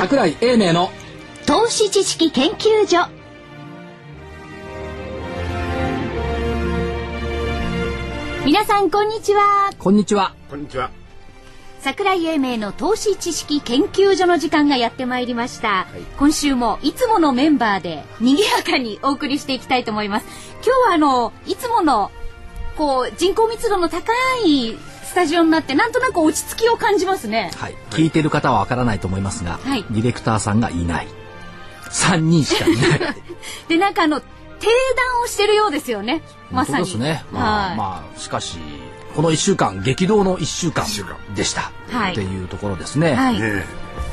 桜井英明の投資知識研究所。皆さんこんにちは。こんにちは。こんにちは。桜井英明の投資知識研究所の時間がやってまいりました、今週もいつものメンバーで賑やかにお送りしていきたいと思います。今日はあのいつものこう人口密度の高いスタジオになってなんとなく落ち着きを感じますね。はい、聞いてる方はわからないと思いますが、はい。ディレクターさんがいない。3人しかいない でなんかあの定談をしてるようですよね。まさに。ですね。まあ、はい。まあしかしこの1週間激動の1週間一週間。でした、はい。っていうところですね、はい。ねえ。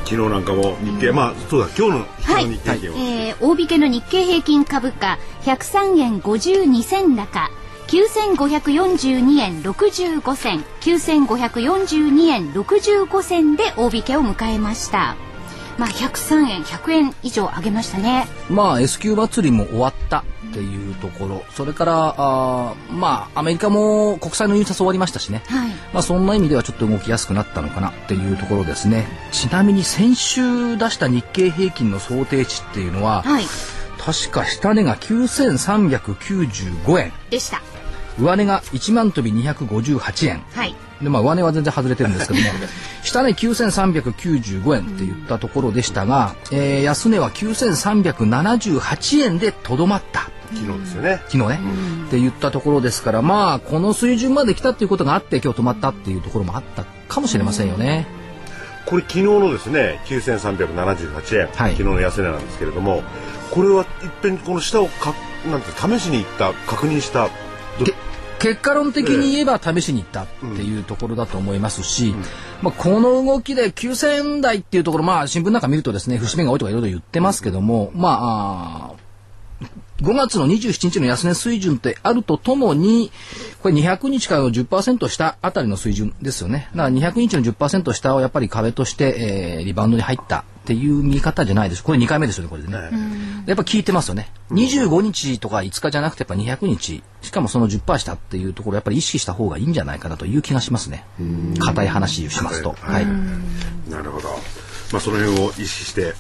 昨日なんかも日経、まあそうだ。今日のはい。今日の日経平均を、えー、大引けの日経平均株価103円52銭高9542円65銭。9542円65銭で大引けを迎えました。まあ103円100円以上上げましたね。まあ S q 祭りも終わったっていうところ。それからあーまあアメリカも国債の入札終わりましたしね、はい。まあ、そんな意味ではちょっと動きやすくなったのかなっていうところですね。ちなみに先週出した日経平均の想定値っていうのは、はい。確か下値が9395円。でした上値が1万飛び258円。はい。でまあ上値は全然外れてるんですけども。下値9395円って言ったところでしたが、えー安値は9378円でとどまった。昨日ですよね。昨日ね、って言ったところですからまあこの水準まで来たっていうことがあって今日止まったっていうところもあったかもしれませんよね。これ昨日のですね9378円、はい。昨日の安値なんですけれどもこれはいっぺんこの下をかなんて試しに行った確認した結果論的に言えば試しに行ったっていうところだと思いますし、まあ、この動きで9000円台っていうところ、まあ、新聞なんか見るとですね節目が多いとかいろいろ言ってますけども、まあ5月の27日の安値水準ってあるとともに、これ200日からの10%下あたりの水準ですよね。だから200日の10%下をやっぱり壁として、えーリバウンドに入ったっていう見方じゃないです。これ2回目ですよね、これでね。やっぱ効いてますよね。25日とか5日じゃなくてやっぱ200日、しかもその10%下っていうところやっぱり意識した方がいいんじゃないかなという気がしますね。硬い話をしますと。はい。なるほどまあその辺を意識して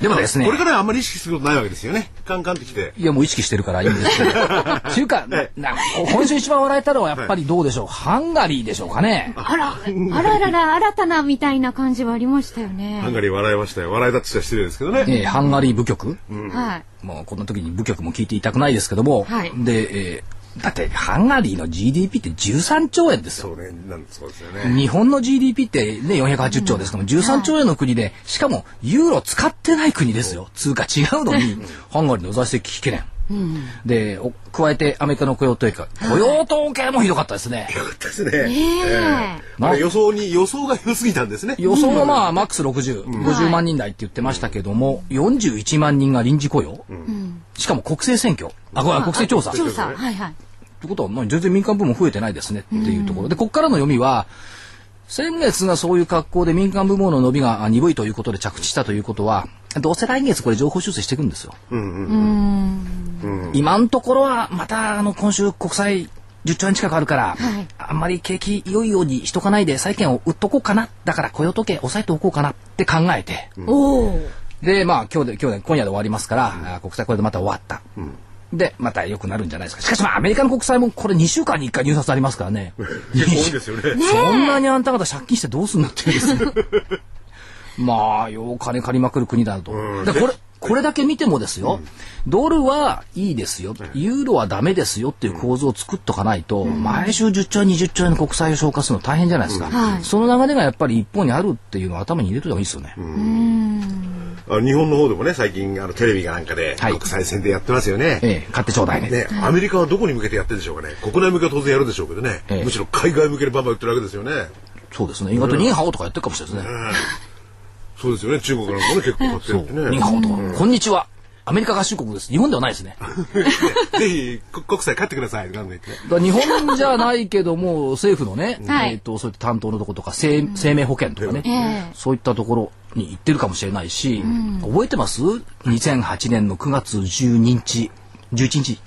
でもですねこれからあんまり意識することないわけですよね。カンカンってきて。いやもう意識してるからいいんですけど。っていうか、な今週一番笑えたのはやっぱりどうでしょう？ハンガリーでしょうかね。あらあららら新たなみたいな感じはありましたよハンねガリー笑いましたよ。笑いだって言ったら失礼ですけどね、えーハンガリー部局、はい。もうこんな時に部局も聞いていたくないですけども、はい。で、えーだってハンガリーの GDP って13兆円ですよ。そうねなんそうですよね。日本の GDP ってね480兆ですけども、13兆円の国でしかもユーロ使ってない国ですよ。通貨違うのにハンガリーの財政危機懸念、でお加えてアメリカの雇用統計雇用統計もひどかったですね、ですね。え。えあ。れ予想に予想が良すぎたんですね。予想もまあマックス60、50万人台って言ってましたけども、41万人が臨時雇用、しかも国政選挙。あごめん国政調査。調査。はいはいってことは、まあ全然民間部門増えてないですねっていうところ。で、ここからの読みは、先月がそういう格好で民間部門の伸びがあ鈍いということで着地したということは、どうせ来月これ情報修正していくんですよ。今のところは、またあの今週国債10兆円近くあるから、あんまり景気良いようにしとかないで債券を売っとこうかな。だから雇用統計抑えておこうかなって考えて、おおで、まあ今日で、今日で、今夜で終わりますから、あ国債これでまた終わった。で、また良くなるんじゃないですか。しかしまあアメリカの国債もこれ2週間に1回入札ありますからね。ねそんなにあんた方借金してどうすんのっていうですねまあ、よう金借りまくる国だと。でこれ、これだけ見てもですよ、ドルはいいですよ、ユーロはダメですよっていう構図を作っとかないと、毎週10兆円、20兆円の国債を消化するの大変じゃないですか。はい。その流れがやっぱり一方にあるっていうのを頭に入れといた方がいいですよね。あ日本の方でもね最近あのテレビがなんかではい。国際戦でやってますよね、ええ、買ってちょうだいね。ね、アメリカはどこに向けてやってるんでしょうかね。国内向けは当然やるでしょうけどね、ええ。むしろ海外向けでバンバン売ってるわけですよね。そうですね。意外とニーハオとかやってるかもしれないですね。そうですよね。中国なんかもね結構買って。るってね。ニーハオとか。こんにちは。アメリカ合衆国です。日本ではないですね。ぜひこ国際買ってくださいなんて言ってだから日本じゃないけども政府のね、はい。えっ、とそういった担当のとことか生生命保険とかね、ええ。そういったところに行ってるかもしれないし、覚えてます ?2008 年の9月12日。11日。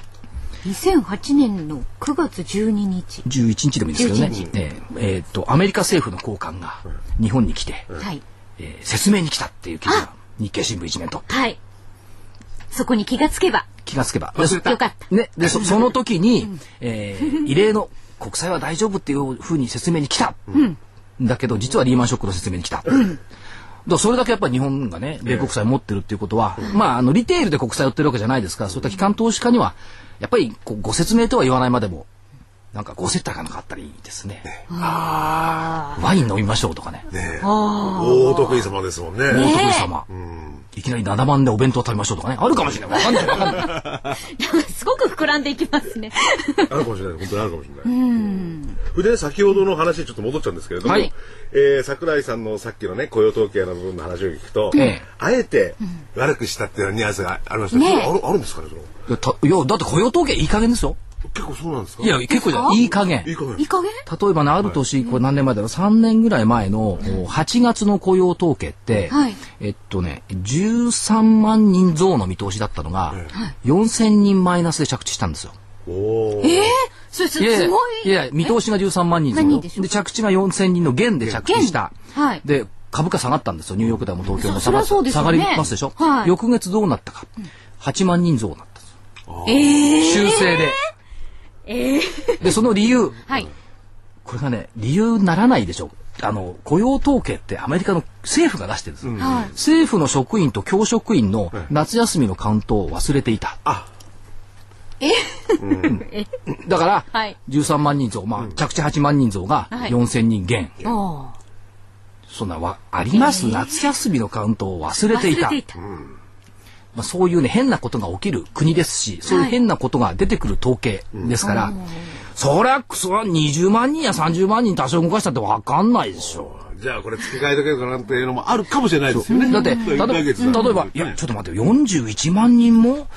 2008年の9月12日。11日でもいいですけどね。11日、えーえーとアメリカ政府の高官が日本に来て、はいえー説明に来たっていう記事が日経新聞一面とはい。そこに気がつけば。気がつけば。よかった。ね、で、そその時に、えー異例の国債は大丈夫っていうふうに説明に来た。だけど、実はリーマンショックの説明に来た。だからそれだけやっぱり日本がね、米国債持ってるっていうことは、まあ、あの、リテールで国債売ってるわけじゃないですから、そういった機関投資家には、やっぱりご説明とは言わないまでも、なんかご接待がなかったりですね。ワイン飲みましょうとかね。ねえ大得意様ですもんね。大徳様。いきなり7万でお弁当食べましょうとかね。あるかもしれない。わかんないわかんない。すごく膨らんでいきますね。あるかもしれない。本当にあるかもしれない。それでね先ほどの話にちょっと戻っちゃうんですけれども、はいえー桜井さんのさっきのね雇用統計の部分の話を聞くと、ええあえて悪くしたっていうニュアンスがありましたね。あるあるんですかねそのいやだって雇用統計いい加減ですよ。結構そうなんですか？いや、結構じゃない。いい加減。いいかねいい加減？例えばね、ある年、これ何年前だろう、3年ぐらい前のお8月の雇用統計って、はい。えっとね、13万人増の見通しだったのが、4000人マイナスで着地したんですよ。おお。ええそれすごい。いやい。や見通しが13万人増で着地が4000人の減で着地した。減はい。で、株価下がったんですよ。ニューヨークダウも東京もそそりゃそうです下がよねりますでしょ？はい。翌月どうなったか。8万人増になったんですええ修正で。で、その理由、はい。これがね、理由にならないでしょ。あの、雇用統計ってアメリカの政府が出してるんですよ。はい。政府の職員と教職員の夏休みのカウントを忘れていた。あ、だから、はい13万人増、まあ、着地8万人増がはい4000人減。おーそんなわ、あります、夏休みのカウントを忘れていた。忘れていた。まあ、そういうね、変なことが起きる国ですし、そういう変なことが出てくる統計ですから、そりゃ、そりゃ20万人や30万人多少動かしたってわかんないでしょ。じゃあこれ付け替えとけるかなんていうのもあるかもしれないですよね。だって、例えば、いや、ちょっと待ってよ、41万人も？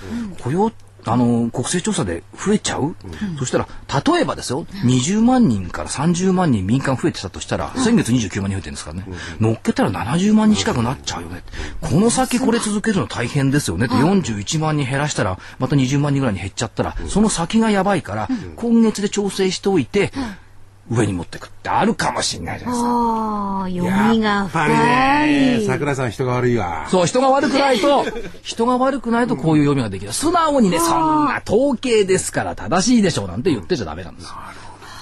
雇用、あの、国勢調査で増えちゃう、そしたら、例えばですよ、20万人から30万人民間増えてたとしたら、先月29万人増えてるんですからね、乗っけたら70万人近くなっちゃうよね。この先これ続けるの大変ですよねって、41万人減らしたら、また20万人ぐらいに減っちゃったら、その先がやばいから、今月で調整しておいて、上に持ってくってあるかもしれないじゃないですか。ああ、読みがやっぱり深ね、い。桜井さん人が悪いわ。そう、人が悪くないと、人が悪くないとこういう読みができる。素直にね、そんな統計ですから正しいでしょうなんて言ってちゃダメなんですよ。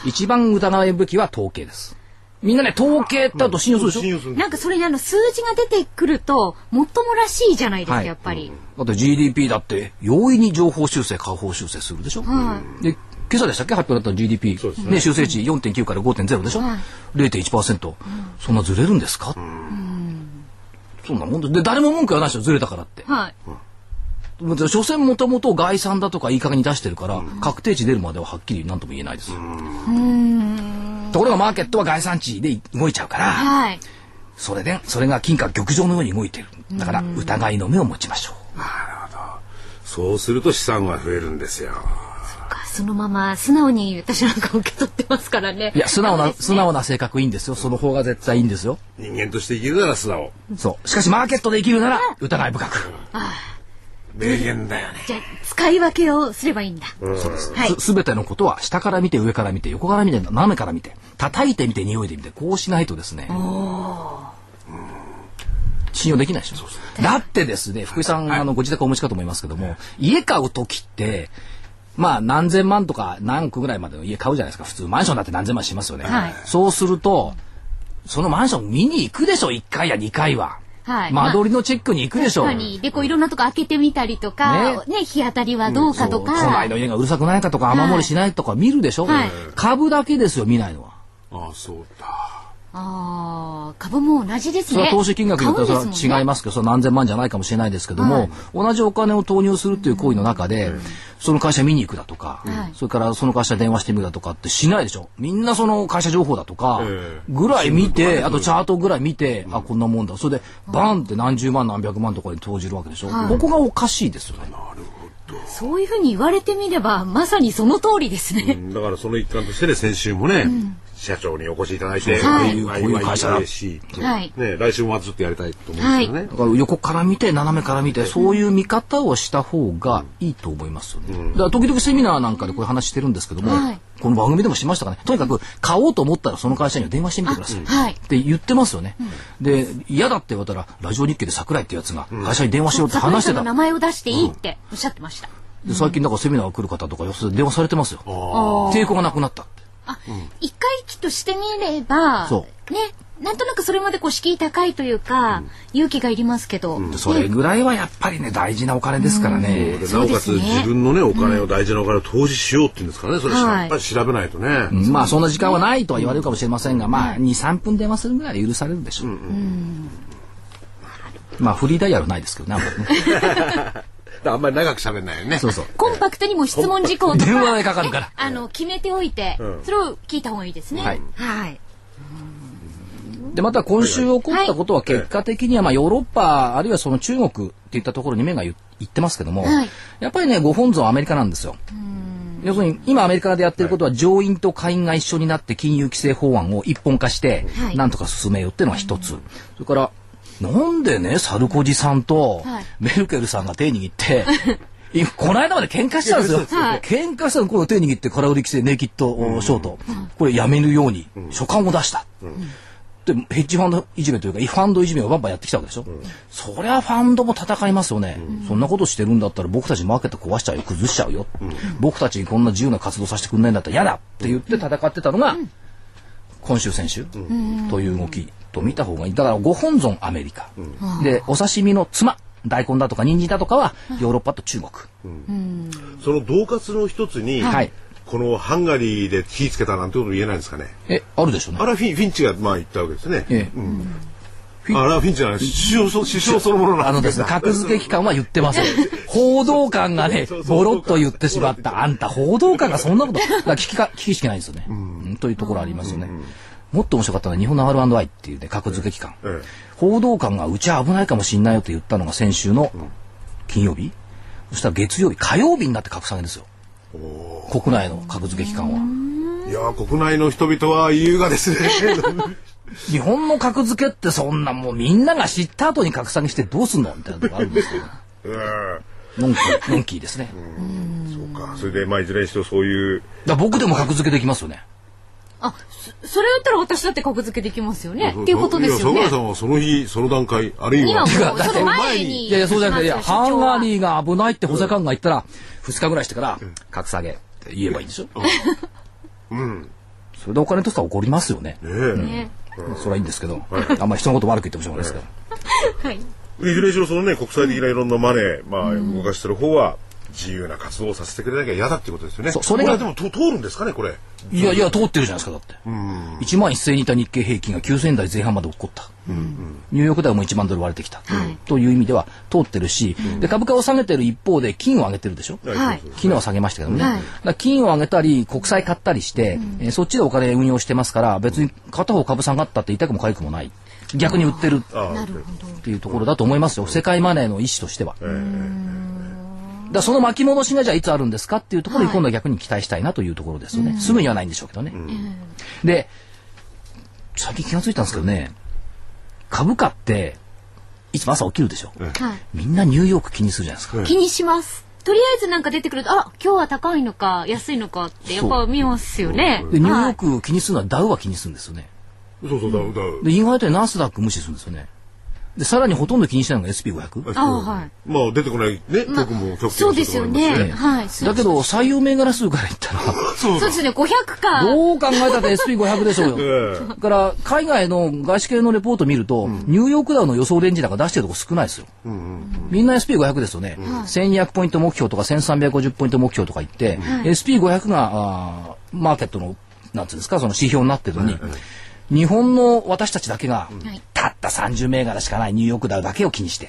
一番疑うべきは統計です。みんなね、統計ってあと信用するでしょ、なんかそれにあの数字が出てくると、もっともらしいじゃないですか、はいやっぱり。だって GDP だって容易に情報修正、下方修正するでしょ、で、今朝でしたっけ？発表だった GDP、そうですね。修正値4.9から5.0でしょ、はい。0.1%、そんなずれるんですか、そんなもんでで誰も文句言わないでしょずれたからって。はい。所詮もともと概算だとかいい加減に出してるから、確定値出るまでははっきり何とも言えないです。よ。ところがマーケットは概算値で動いちゃうから、はい。それで、それが金貨玉状のように動いてる。だから疑いの目を持ちましょう。そうすると資産は増えるんですよ。そのまま素直に私なんか受け取ってますからね。いや、素直な、素直な性格いいんですよ。その方が絶対いいんですよ。人間として生きるなら素直。そう。しかしマーケットで生きるなら疑い深く。名言だよね。じゃあ、使い分けをすればいいんだ。はい。すすべてのことは下から見て上から見て横から見て斜めから見て叩いてみて匂いでみてこうしないとですね信用できないでしょだってですね福井さん、あのご自宅お持ちかと思いますけども家買う時ってまあ何千万とか何億ぐらいまでの家買うじゃないですか。普通マンションだって何千万しますよね、はい。そうするとそのマンション見に行くでしょ1回や2回は、はい。間取りのチェックに行くでしょ確かに。で、こういろんなとこ開けてみたりとか、ね、日当たりはどうかとそう。か。隣の家がうるさくないかとか雨漏りしないとか見るでしょ、はい。株だけですよ見ないのは。ああ、そうだ。ああ、株も同じですね。投資金額によっては違いますけど、それは何千万じゃないかもしれないですけども、同じお金を投入するっていう行為の中で、その会社見に行くだとか、はいそれからその会社電話してみるだとかってしないでしょ。みんなその会社情報だとかええ、ぐらい見て、あとチャートぐらい見て、あ、こんなもんだ。それで、バンって何十万何百万とかに投じるわけでしょ。ここがおかしいですよね。そういうふうに言われてみれば、まさにその通りですね。うんだからその一環としてね、先週もね、社長にお越しいただいて、はい。こういう会社だ。しはい。ね、来週もまずっとやりたいと思うんですよね。だから横から見て斜めから見てそういう見方をした方がいいと思いますよね。だから時々セミナーなんかでこういう話してるんですけども、はい。この番組でもしましたかね。とにかく買おうと思ったらその会社には電話してみてください。はい。って言ってますよね。で嫌だって言われたらラジオ日経で桜井ってやつが会社に電話しようって話してた。さんの名前を出していいっておっしゃってました。で最近だからセミナーが来る方とかよそで電話されてますよ。抵抗がなくなったあ、一回きっとしてみれば、そね、なんとなくそれまでこう敷居高いというか、勇気がいりますけど、でそれぐらいはやっぱりね大事なお金ですからね。うなおかつ自分のね、お金を大事なお金を投資しようっていうんですからね、それはい。やっぱり調べないとね。うん。まあそんな時間はないとは言われるかもしれませんが、まあ2、3分電話するぐらいは許されるでしょう。まあフリーダイヤルないですけどね、あんまりね。あんまり長く喋んないよね。そうそう。コンパクトにも質問事項とか、電話でかかるから。あの、決めておいて、それを聞いた方がいいですね。はいはい。で、また今週起こったことは結果的には、まあヨーロッパ、あるいはその中国っていったところに目がいいってますけども、はいやっぱりね、ご本尊はアメリカなんですよ。要するに、今アメリカでやってることは上院と下院が一緒になって金融規制法案を一本化しては、いなんとか進めようっていうのが一つ。それから、なんでね、サルコジさんとはいメルケルさんが手握って、いこの間まで喧嘩したんですよ。はい喧嘩したの、この手握って空売り規制ネイキッドショート。これやめるように書簡を出した。で、ヘッジファンドいじめというか、ファンドいじめをバンバンやってきたわけでしょ。そりゃファンドも戦いますよね。そんなことしてるんだったら僕たちマーケット壊しちゃうよ、崩しちゃうよ。僕たちにこんな自由な活動させてくんないんだったら嫌だって言って戦ってたのが、今週選手という動きと見た方がいい。だからご本尊アメリカ。で、お刺身の妻、大根だとか人参だとかはヨーロッパと中国。その恫喝の一つに、はいこのハンガリーで火つけたなんてこと言えないんですかね？え、あるでしょ？うねあ。れはフィンフィンチがまあ言ったわけですね。ええあれはフィンチじゃない、首相そ首相そのものなんあのですね、格付け機関は言ってません。報道官がね、ボロッと言ってしまった。あんた報道官がそんなこと、だ聞きか、聞きしきないですよね。うんというところありますよね。もっと面白かったのは日本の R&I っていうね、格付け機関。ええ報道官がうちは危ないかもしんないよって言ったのが先週の金曜日。そしたら月曜日、火曜日になって格下げですよ。国内の格付け機関は。いやー国内の人々は優雅ですね。日本の格付けってそんなもうみんなが知った後に格下げしてどうすんのみたいなとこあるんですよ。う んのんき、のんきですね。そうか。それでまあいずれにしてもそういうだ僕でも格付けできますよね。あ、そそれだったら私だって格付けできますよね。っていうことですよねいや。さんはその日その段階あるいは今もその前に。いやいや、そうじゃなくて、いや、ハンガー。リーが危ないって補佐官が言ったら、2日ぐらいしてから、格下げって言えばいいんでしょ？うん。それでお金としては怒りますよね。ねえ。ねそれはいいんですけど、あんまり人のこと悪く言ってもしょうがないですけど。はい。いずれにしろそのね国際的ないろんなマネー、まあ動かしてる方は自由な活動をさせてくれなきゃ嫌だっていうことですよね。そそれがこでもと通るんですかねこれ。いやいや、通ってるじゃないですか、だって。1万1000にいた日経平均が9000円台前半まで落っこった。ニューヨークダウも1万ドル割れてきた。という意味では通ってるし、で、株価を下げてる一方で金を上げてるでしょ。はいそうそう昨日は下げましたけどもね、はい金を上げたり国債買ったりして、えーそっちでお金運用してますから別に片方株下がったって痛くも痒くもない逆に売ってるああなるほど。っていうところだと思いますよ世界マネーの意思としては。だからその巻き戻しがじゃあいつあるんですかっていうところに今度は逆に期待したいなというところですよね、すぐにはないんでしょうけどね。で最近気がついたんですけどね株価っていつも朝起きるでしょ、はい。みんなニューヨーク気にするじゃないですか。気にします。とりあえずなんか出てくると、あ、今日は高いのか、安いのかって、やっぱ見ますよね。でニューヨーはいク気にするのはダウは気にするんですよね。そうそうだだ。で、意外とナスダック無視するんですよね。で、さらにほとんど気にしないのが SP500。あはい。まあ出てこないね、まあ曲も曲そうですよね。ねはい。だけど、採用銘柄数から言ったら、そうそうですね、500か。どう考えたって SP500 でしょうよ。えだから、海外の外資系のレポート見ると、ニューヨークダウの予想レンジなんか出してるとこ少ないですよ。みんな SP500 ですよね。1200ポイント目標とか1350ポイント目標とか言って、SP500 が、あーマーケットの、なんつうんですか、その指標になってるのに、日本の私たちだけが、たった30銘柄しかないニューヨークダウだけを気にして、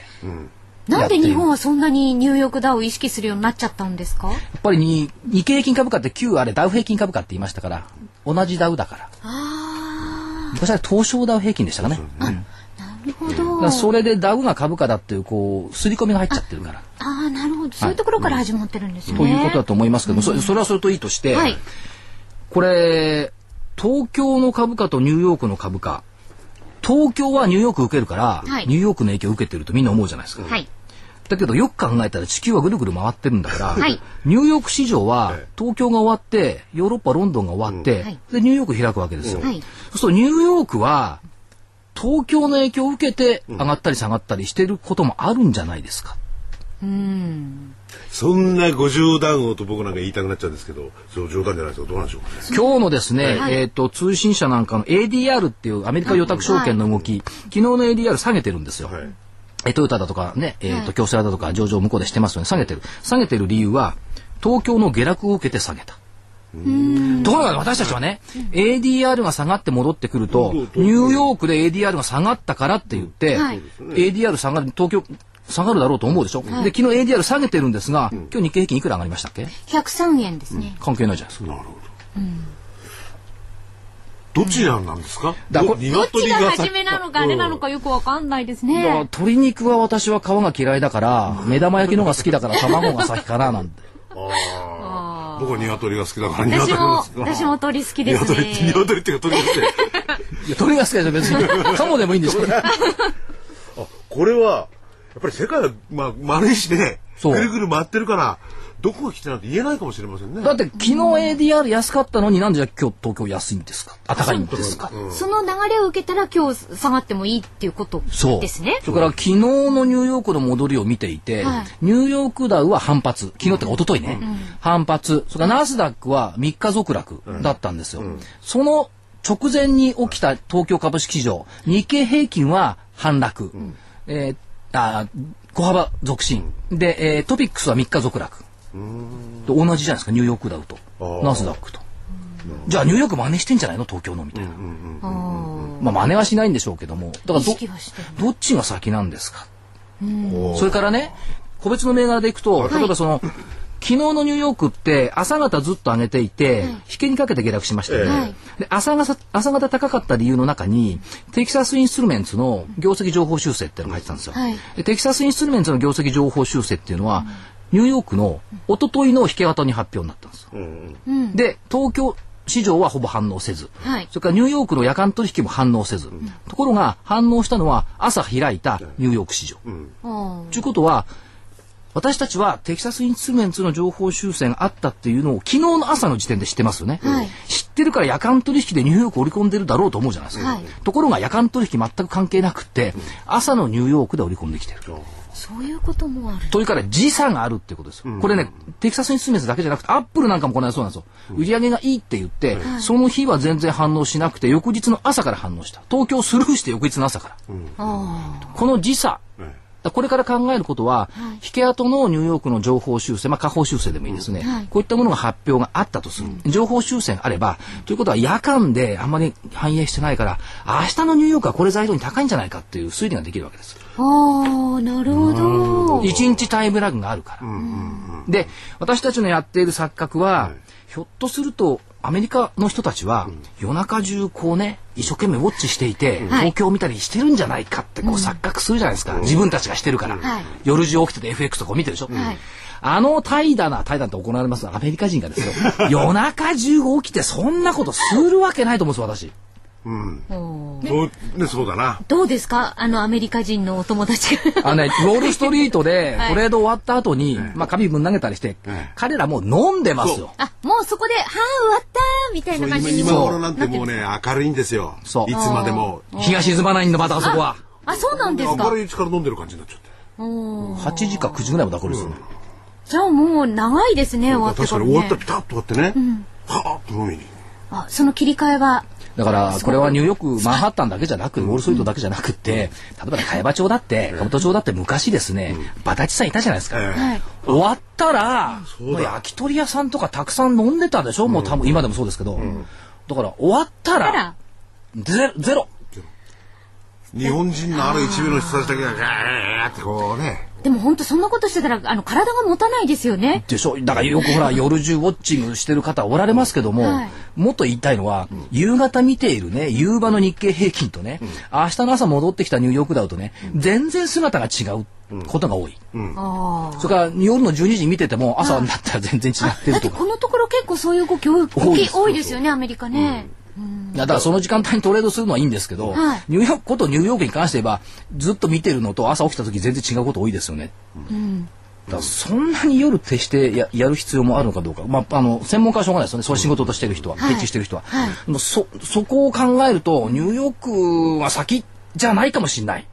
なんで日本はそんなにニューヨークダウを意識するようになっちゃったんですか？やっぱりに日経平均株価って9あれダウ平均株価って言いましたから、同じダウだから。あ昔は東証ダウ平均でしたかね。うんあ、なるほだど。それでダウが株価だっていう、こう、刷り込みが入っちゃってるから。ああ、なるほど。そういうところから始まってるんですね。ということだと思いますけども、それそれはそれといいとして、はい。これ、東京の株価とニューヨークの株価東京はニューヨーク受けるから、はいニューヨークの影響を受けてるとみんな思うじゃないですか。はい。だけどよく考えたら地球はぐるぐる回ってるんだから、はいニューヨーク市場はええ東京が終わってヨーロッパロンドンが終わって、はいでニューヨーク開くわけですよ。はいそうするとニューヨークは東京の影響を受けて上がったり下がったりしてることもあるんじゃないですか。そんなご冗談をと僕なんか言いたくなっちゃうんですけどそう冗談じゃないですかどうなんでしょうかね。今日のですね、はい。えっ、と、通信社なんかの ADR っていうアメリカ予託証券の動き、昨日の ADR 下げてるんですよ。はい。えトヨタだとかね、えっ、と、京セラだとか上場向こうでしてますよね、下げてる。下げてる理由は、東京の下落を受けて下げた。ところが私たちはね、ADR が下がって戻ってくると、ニューヨークで ADR が下がったからって言って、はい。ADR 下がる、東京、下がるだろうと思うでしょ、で、昨日 ADR 下げてるんですが、今日日経平均いくら上がりましたっけ？103円ですね。関係ないじゃないですか。なるほど、どちらなんですか、だこどどっちが先初めなのかあれなのかよくわかんないですね。鶏肉は私は皮が嫌いだから、目玉焼きの方が好きだから卵が先かななんて。ああ僕は鶏が好きだから私も、鶏が私も鳥好きです鶏ってね。鶏っていうか鶏っていや、鶏が好きですよ、別に。カモでもいいんですよ。あこれはやっぱり世界は、まあ、丸いしねぐるぐる回ってるからどこが来てなんて言えないかもしれませんねだって昨日 ADR 安かったのになんでじゃあ今日東京安いんですか？あ、高いんですか？その流れを受けたら今日下がってもいいっていうことそう。ですね。それから昨日のニューヨークの戻りを見ていて、はいニューヨークダウは反発。昨日ってか一昨日ね。反発。それからナスダックは3日続落だったんですよ。その直前に起きた東京株式市場、日経平均は反落。えーあ小幅続伸。で、えートピックスは3日続落。と同じじゃないですか、ニューヨークダウと。ーナスダックと。じゃあニューヨーク真似してんじゃないの？東京のみたいな。あまあ真似はしないんでしょうけども。だからど。どっちが先なんですか？それからね、個別の銘柄でいくと、例えばその、昨日のニューヨークって朝方ずっと上げていて、引けにかけて下落しましたよね。はいで朝方朝方高かった理由の中に、テキサスインストゥルメンツの業績情報修正っていうのが入ってたんですよ。はい。でテキサスインストゥルメンツの業績情報修正っていうのは、ニューヨークの一昨日の引け型に発表になったんですよ。うんうん。うん。で、東京市場はほぼ反応せず、はい。それからニューヨークの夜間取引も反応せず、ところが反応したのは朝開いたニューヨーク市場。あー。ということは、私たちはテキサスインスメンツの情報修正があったっていうのを昨日の朝の時点で知ってますよね。はい知ってるから夜間取引でニューヨーク織り込んでるだろうと思うじゃないですか。はいところが夜間取引全く関係なくって、朝のニューヨークで織り込んできてる。そういうこともある。というから時差があるってことですよ。これね、テキサスインスメンツだけじゃなくて、アップルなんかもこの間そうなんですよ。売り上げがいいって言って、その日は全然反応しなくて、翌日の朝から反応した。東京スルーして翌日の朝から。あこの時差、これから考えることは、引け跡のニューヨークの情報修正、まあ、下方修正でもいいですね、はいこういったものが発表があったとする、情報修正があれば、ということは夜間であんまり反映してないから、明日のニューヨークはこれ材料に高いんじゃないかっていう推理ができるわけです。あ。ああ、なるほど。一日タイムラグがあるから。で、私たちのやっている錯覚は、ひょっとすると、アメリカの人たちは、夜中中こうね、一生懸命ウォッチしていて、はい東京を見たりしてるんじゃないかってこう錯覚するじゃないですか。自分たちがしてるから。はい夜中起きてて FX とか見てるでしょ。はいあの怠惰な、怠惰って行われますアメリカ人がですよ。夜中中起きてそんなことするわけないと思うんですよ、私。うん。ねそうだな。どうですか？あのアメリカ人のお友達が。あのね、ウォールストリートで はい。トレード終わった後に、まあ、紙ぶん投げたりして、ええ。彼らもう飲んでますよ。あ、もうそこで、はあ、終わったみたいな感じ。に今頃なんてもうね明るいんですよ。そう。いつまでも。日が沈まないんだ、またあそこは。あ、そうなんですか？明。るいうちから飲んでる感じになっちゃって。おー。8時か9時ぐらいまで明るいですよね。じゃあもう長いですね、終わっか、終わったらピタッと終わってね。はあっと飲みに。あ、その切り替えは。だから、これはニューヨーク、マンハッタンだけじゃなく、ウォールストリートだけじゃなくって、例えばね、茅場町だって、兜町だって昔ですね、バタチさんいたじゃないですか。終わったら、焼き鳥屋さんとかたくさん飲んでたでしょ、もう多分今でもそうですけど。だから、終わったらたら、、ゼロ、ゼロ。日本人のある一部の人たちだけがガーってこうねでも本当そんなことしてたら、あの、体が持たないですよね。でしょ？だからよくほら、夜中ウォッチングしてる方おられますけども、はいもっと言いたいのは、夕方見ているね、夕場の日経平均とね、明日の朝戻ってきたニューヨークダウとね、全然姿が違うことが多い。ああ。それから夜の12時に見てても、朝になったら全然違ってだってるとか。このところ結構そういう動き多いですよね、アメリカね。いやだからその時間帯にトレードするのはいいんですけど、はい。ニューヨークことニューヨークに関して言えばずっと見てるのと朝起きた時全然違うこと多いですよね。だからそんなに夜徹してややる必要もあるのかどうか、まあ、あの専門家はしょうがないですよね。そういう仕事としてる人は、はい。徹底してる人は、はい。でもそそこを考えるとニューヨークは先じゃないかもしれない。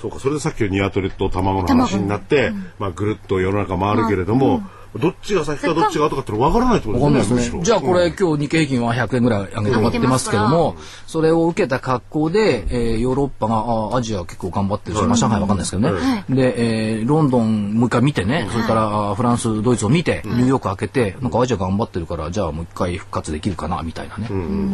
そうか。それでさっきのニワトリと卵の話になって、まあぐるっと世の中回るけれども、どっちが先かどっちが後かっての分からないってことわかんないでね。ですすね。じゃあこれ、今日日経平均は100円ぐらい上げて終わってますけども、それを受けた格好で、えーヨーロッパが、あアジア結構頑張ってるし、まあ上海わかんないですけどね。で、えーロンドンもう一回見てね、それからあフランス、ドイツを見て、ニューヨーク開けて、なんかアジア頑張ってるから、じゃあもう一回復活できるかな、みたいなね。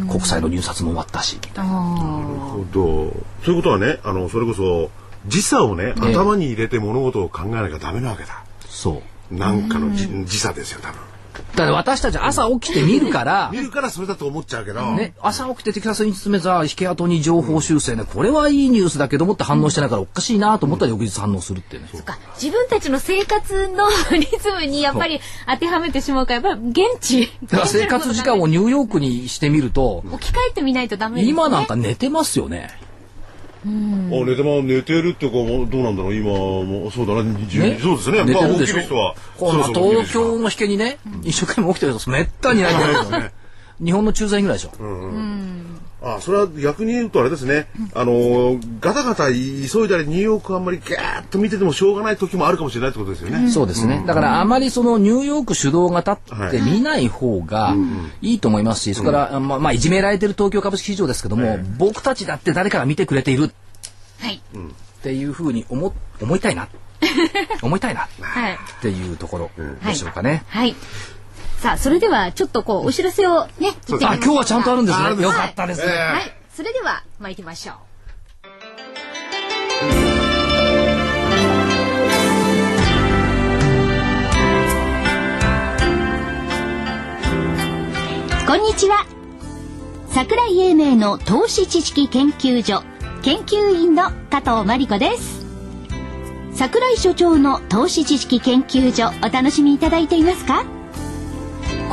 国債の入札も終わったし、みたいな。なるほど。ということはね、あの、それこそ、時差をね、頭に入れて物事を考えなきゃダメなわけだ。そう。なんかのじ時差ですよ、多分。だから私たち朝起きて見るから 見、るからそれだと思っちゃうけど、ね、朝起きてテキサスに詰めた引け跡に情報修正ね、これはいいニュースだけどもって反応してないからおかしいなと思ったら翌日反応するっていうね。か自分たちの生活のリズムにやっぱり当てはめてしまうからやっぱり現地だから生活時間をニューヨークにしてみると、置き換えてみないとダメですね今なんか寝てますよね。あ寝てま寝てるっていうかどうなんだろう。今もうそうだな、じね。そうですね。寝てるでしょ？まあ起きる人はこの東京の引けにね、一生懸命起きてる人めったにないんだよね。日本の駐在員ぐらいでしょ。あそれは逆に言うとあれですね、あのーガタガタ急いだりニューヨークあんまりガーッと見ててもしょうがない時もあるかもしれないってことですよね、そうですね。だからあまりそのニューヨーク主導が立って見ない方がいいと思いますし、それから、まあ、まあ、いじめられてる東京株式市場ですけども、僕たちだって誰かが見てくれている。はい。っていうふうに思、思いたいな。思いたいな。っはい。ていうところでしょうかね。はいさあそれではちょっとこうお知らせをね言ってみま今日はちゃんとあるんですね。よかったですね。はい。それでは参りましょう。こんにちは。桜井英明の投資知識研究所研究員の加藤真理子です。桜井所長の投資知識研究所お楽しみいただいていますか？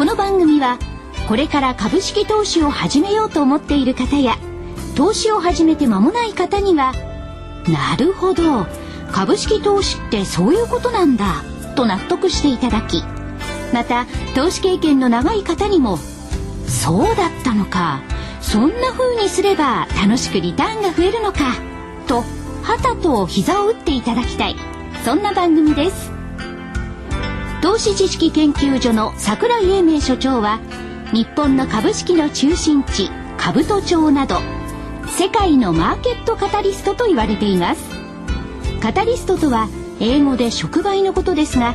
この番組はこれから株式投資を始めようと思っている方や投資を始めて間もない方にはなるほど。株式投資ってそういうことなんだと納得していただきまた投資経験の長い方にもそうだったのか。そんな風にすれば楽しくリターンが増えるのか。とはたと膝を打っていただきたい。そんな番組です。投資知識研究所の桜井英明所長は日本の株式の中心地兜町など世界のマーケットカタリストと言われています。カタリストとは英語で触媒のことですが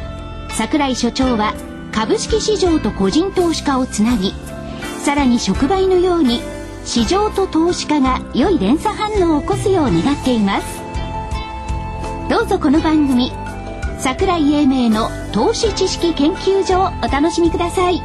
桜井所長は株式市場と個人投資家をつなぎさらに触媒のように市場と投資家が良い連鎖反応を起こすよう願っています。どうぞこの番組桜井英明の投資知識研究所をお楽しみください。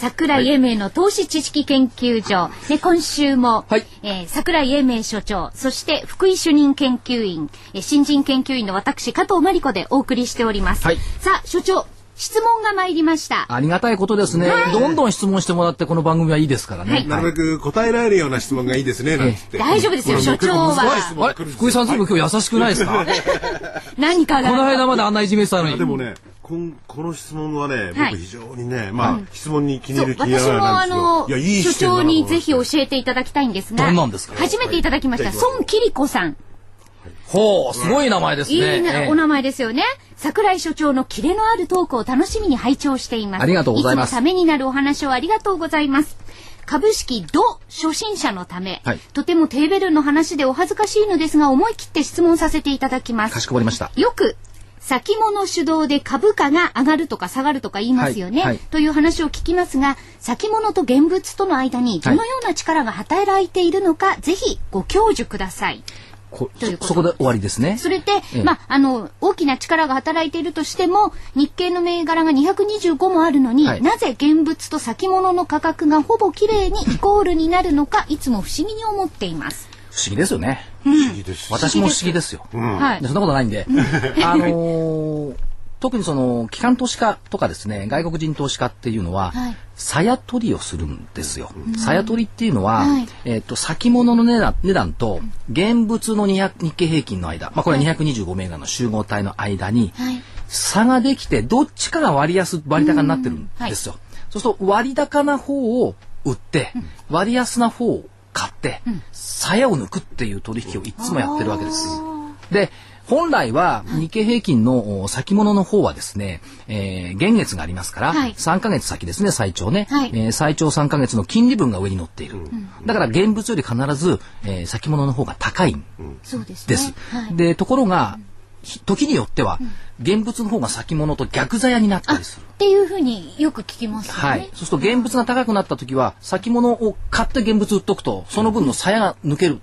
桜井英明の投資知識研究所、で今週も、はい。えー桜井英明所長そして福井主任研究員、えー新人研究員の私加藤真理子でお送りしております、はい。さあ所長質問が参りました。ありがたいことですね。どんどん質問してもらって、この番組はいいですからね。はい。なるべく答え。られるような質問がいいですねなんつって大丈夫ですよ所長は福井さん、ずいぶん今日優しくないですか？何かが。この間まであんないじめてたのに。でもねこんこの質問はね、はい。僕非常にねまあ、質問に気に入る気に入私もあらないなんのですよ。いやいい所長にぜひ教えていただきたいんですがどんなんですか？初めていただきました。はい孫キリコさんほう、すごい名前ですいね。いな、ええお名前ですよね。桜井所長のキレのあるトークを楽しみに拝聴しています。ありがとうございますいつもためになるお話をありがとうございます。株式ド初心者のため、はいとても低レベルの話でお恥ずかしいのですが思い切って質問させていただきますかし。こまりました。よく先物主導で株価が上がるとか下がるとか言いますよね、はいはいという話を聞きますが先物と現物との間にどのような力が働いているのか、ぜひご教授くださいこそこで終わりですね。それで、ええまあ、あの、大きな力が働いているとしても、日経の銘柄が225もあるのに、はいなぜ現物と先物の価格がほぼ綺麗にイコールになるのか、いつも不思議に思っています。不思議ですよね。不思議です。私も不思議ですよ。はいで。そんなことないんで、あのー 特にその機関投資家とかですね外国人投資家っていうのは、はい。鞘取りをするんですよ。鞘取りっていうのは、はい。えっと先物の値段値段と現物の200日経平均の間、まあ、これは225銘柄の集合体の間にはい。差ができてどっちかが割安割高になってるんですよ。そうすると割高な方を売って、割安な方を買って、鞘を抜くっていう取引をいつもやってるわけです。で本来は日経平均のお先物の方はですね、えー、現月がありますから、はい3ヶ月先ですね、最長ね、はいえー最長3ヶ月の金利分が上に乗っている。だから現物より必ず、えー先物の方が高いんですね。です。はい。で、ところが、ひ時によっては、現物の方が先物と逆鞘になったりする。っていうふうによく聞きますよね。はい。そうすると現物が高くなった時は、先物を買って現物売っとくと、その分の鞘が抜ける。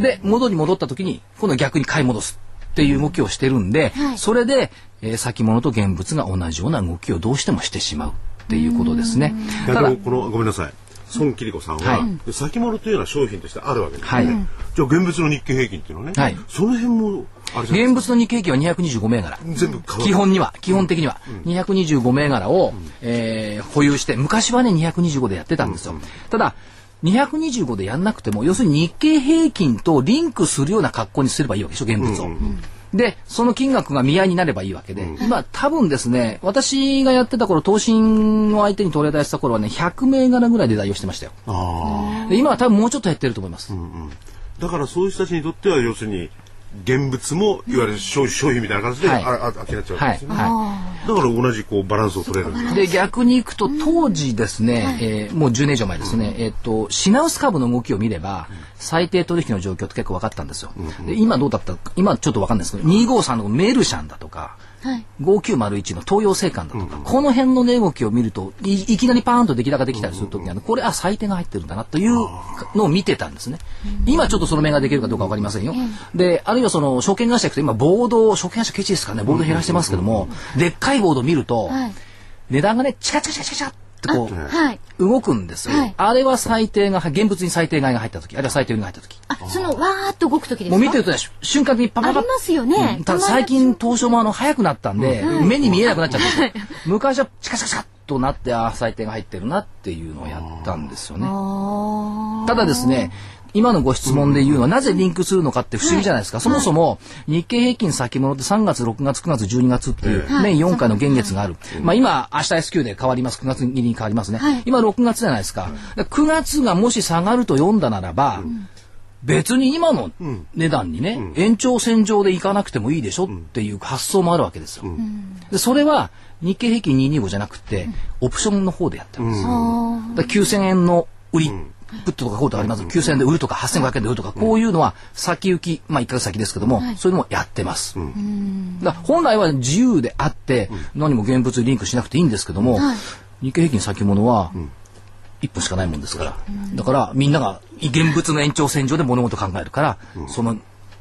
で、元に戻った時に、今度は逆に買い戻すっていう動きをしてるんで、はい。それで、えー先物と現物が同じような動きをどうしてもしてしまうっていうことですね。ただこのごめんなさい。孫桐子さんは、はい。先物というような商品としてあるわけですよね、はい。じゃあ現物の日経平均っていうのはね、はい。その辺も現物の日経平均は225銘柄。全部基本には、基本的には、225銘柄を、えー保有して、昔はね、225でやってたんですよ。ただ、225でやんなくても、要するに日経平均とリンクするような格好にすればいいわけでしょ、現物を。で、その金額が見合いになればいいわけで、今多分ですね、私がやってた頃、投信の相手にトレーダーした頃はね、100銘柄ぐらいで代用してましたよ。今は多分もうちょっと減ってると思います。あだからそういう人たちにとっては要するに現物もいわゆる商商品みたいな形で、はい。ああ飽きなっちゃうわけはい。ですよね、はだから同じこうバランスを取れる。んで逆に行くと、当時ですね、えーもう10年以上前ですね、えっと、品薄株の動きを見れば、最低取引の状況って結構分かったんですよ。で今どうだったか、今ちょっと分かんないですけど、253のメルシャンだとか、はい。5901の東洋製館だとか、この辺の値動きを見るとい、いきなりパーンと出来高できたりするときには、これ、あ、最低が入ってるんだなというのを見てたんですね。今ちょっとその目ができるかどうかわかりませんよ。で、あるいはその、証券会社行くと、今、ボードを、証券会社ケチですからね、ボード減らしてますけども、でっかいボードを見ると、はい。値段がね、チカチカチカチカチカってこう、はい。動くんですよ。はいあれは最低が、現物に最低買いが入ったとき、あるいは最低売りが入ったとき。あ、その、わーっと動くときですか？もう見てるとね、瞬間にパパパッありますよねうんただ最近東証もあの早くなったんで、目に見えなくなっちゃったんですよ。昔はチカチカチカッとなって、ああ、最低が入ってるなっていうのをやったんですよね。あただですね、今のご質問で言うのはなぜリンクするのかって不思議じゃないですか。そもそも日経平均先物って3月、6月、9月、12月っていうはい。年4回の現月がある。まあ今、明日 S q で変わります。9月に変わりますね。はい。今6月じゃないですか。だから9月がもし下がると読んだならば、別に今の値段にね、延長線上でいかなくてもいいでしょっていう発想もあるわけですよ。でそれは日経平均225じゃなくて、オプションの方でやってるんですよ。だから9000円の売り、プットとかコートあります？9000円で売るとか8500円で売るとか、こういうのは先行き、まあ1ヶ月先ですけども、そうい。うのもやってます。だ本来は自由であって、何も現物にリンクしなくていいんですけども、日経平均先物は、1分しかないもんですから。だからみんなが現物の延長線上で物事を考えるから、その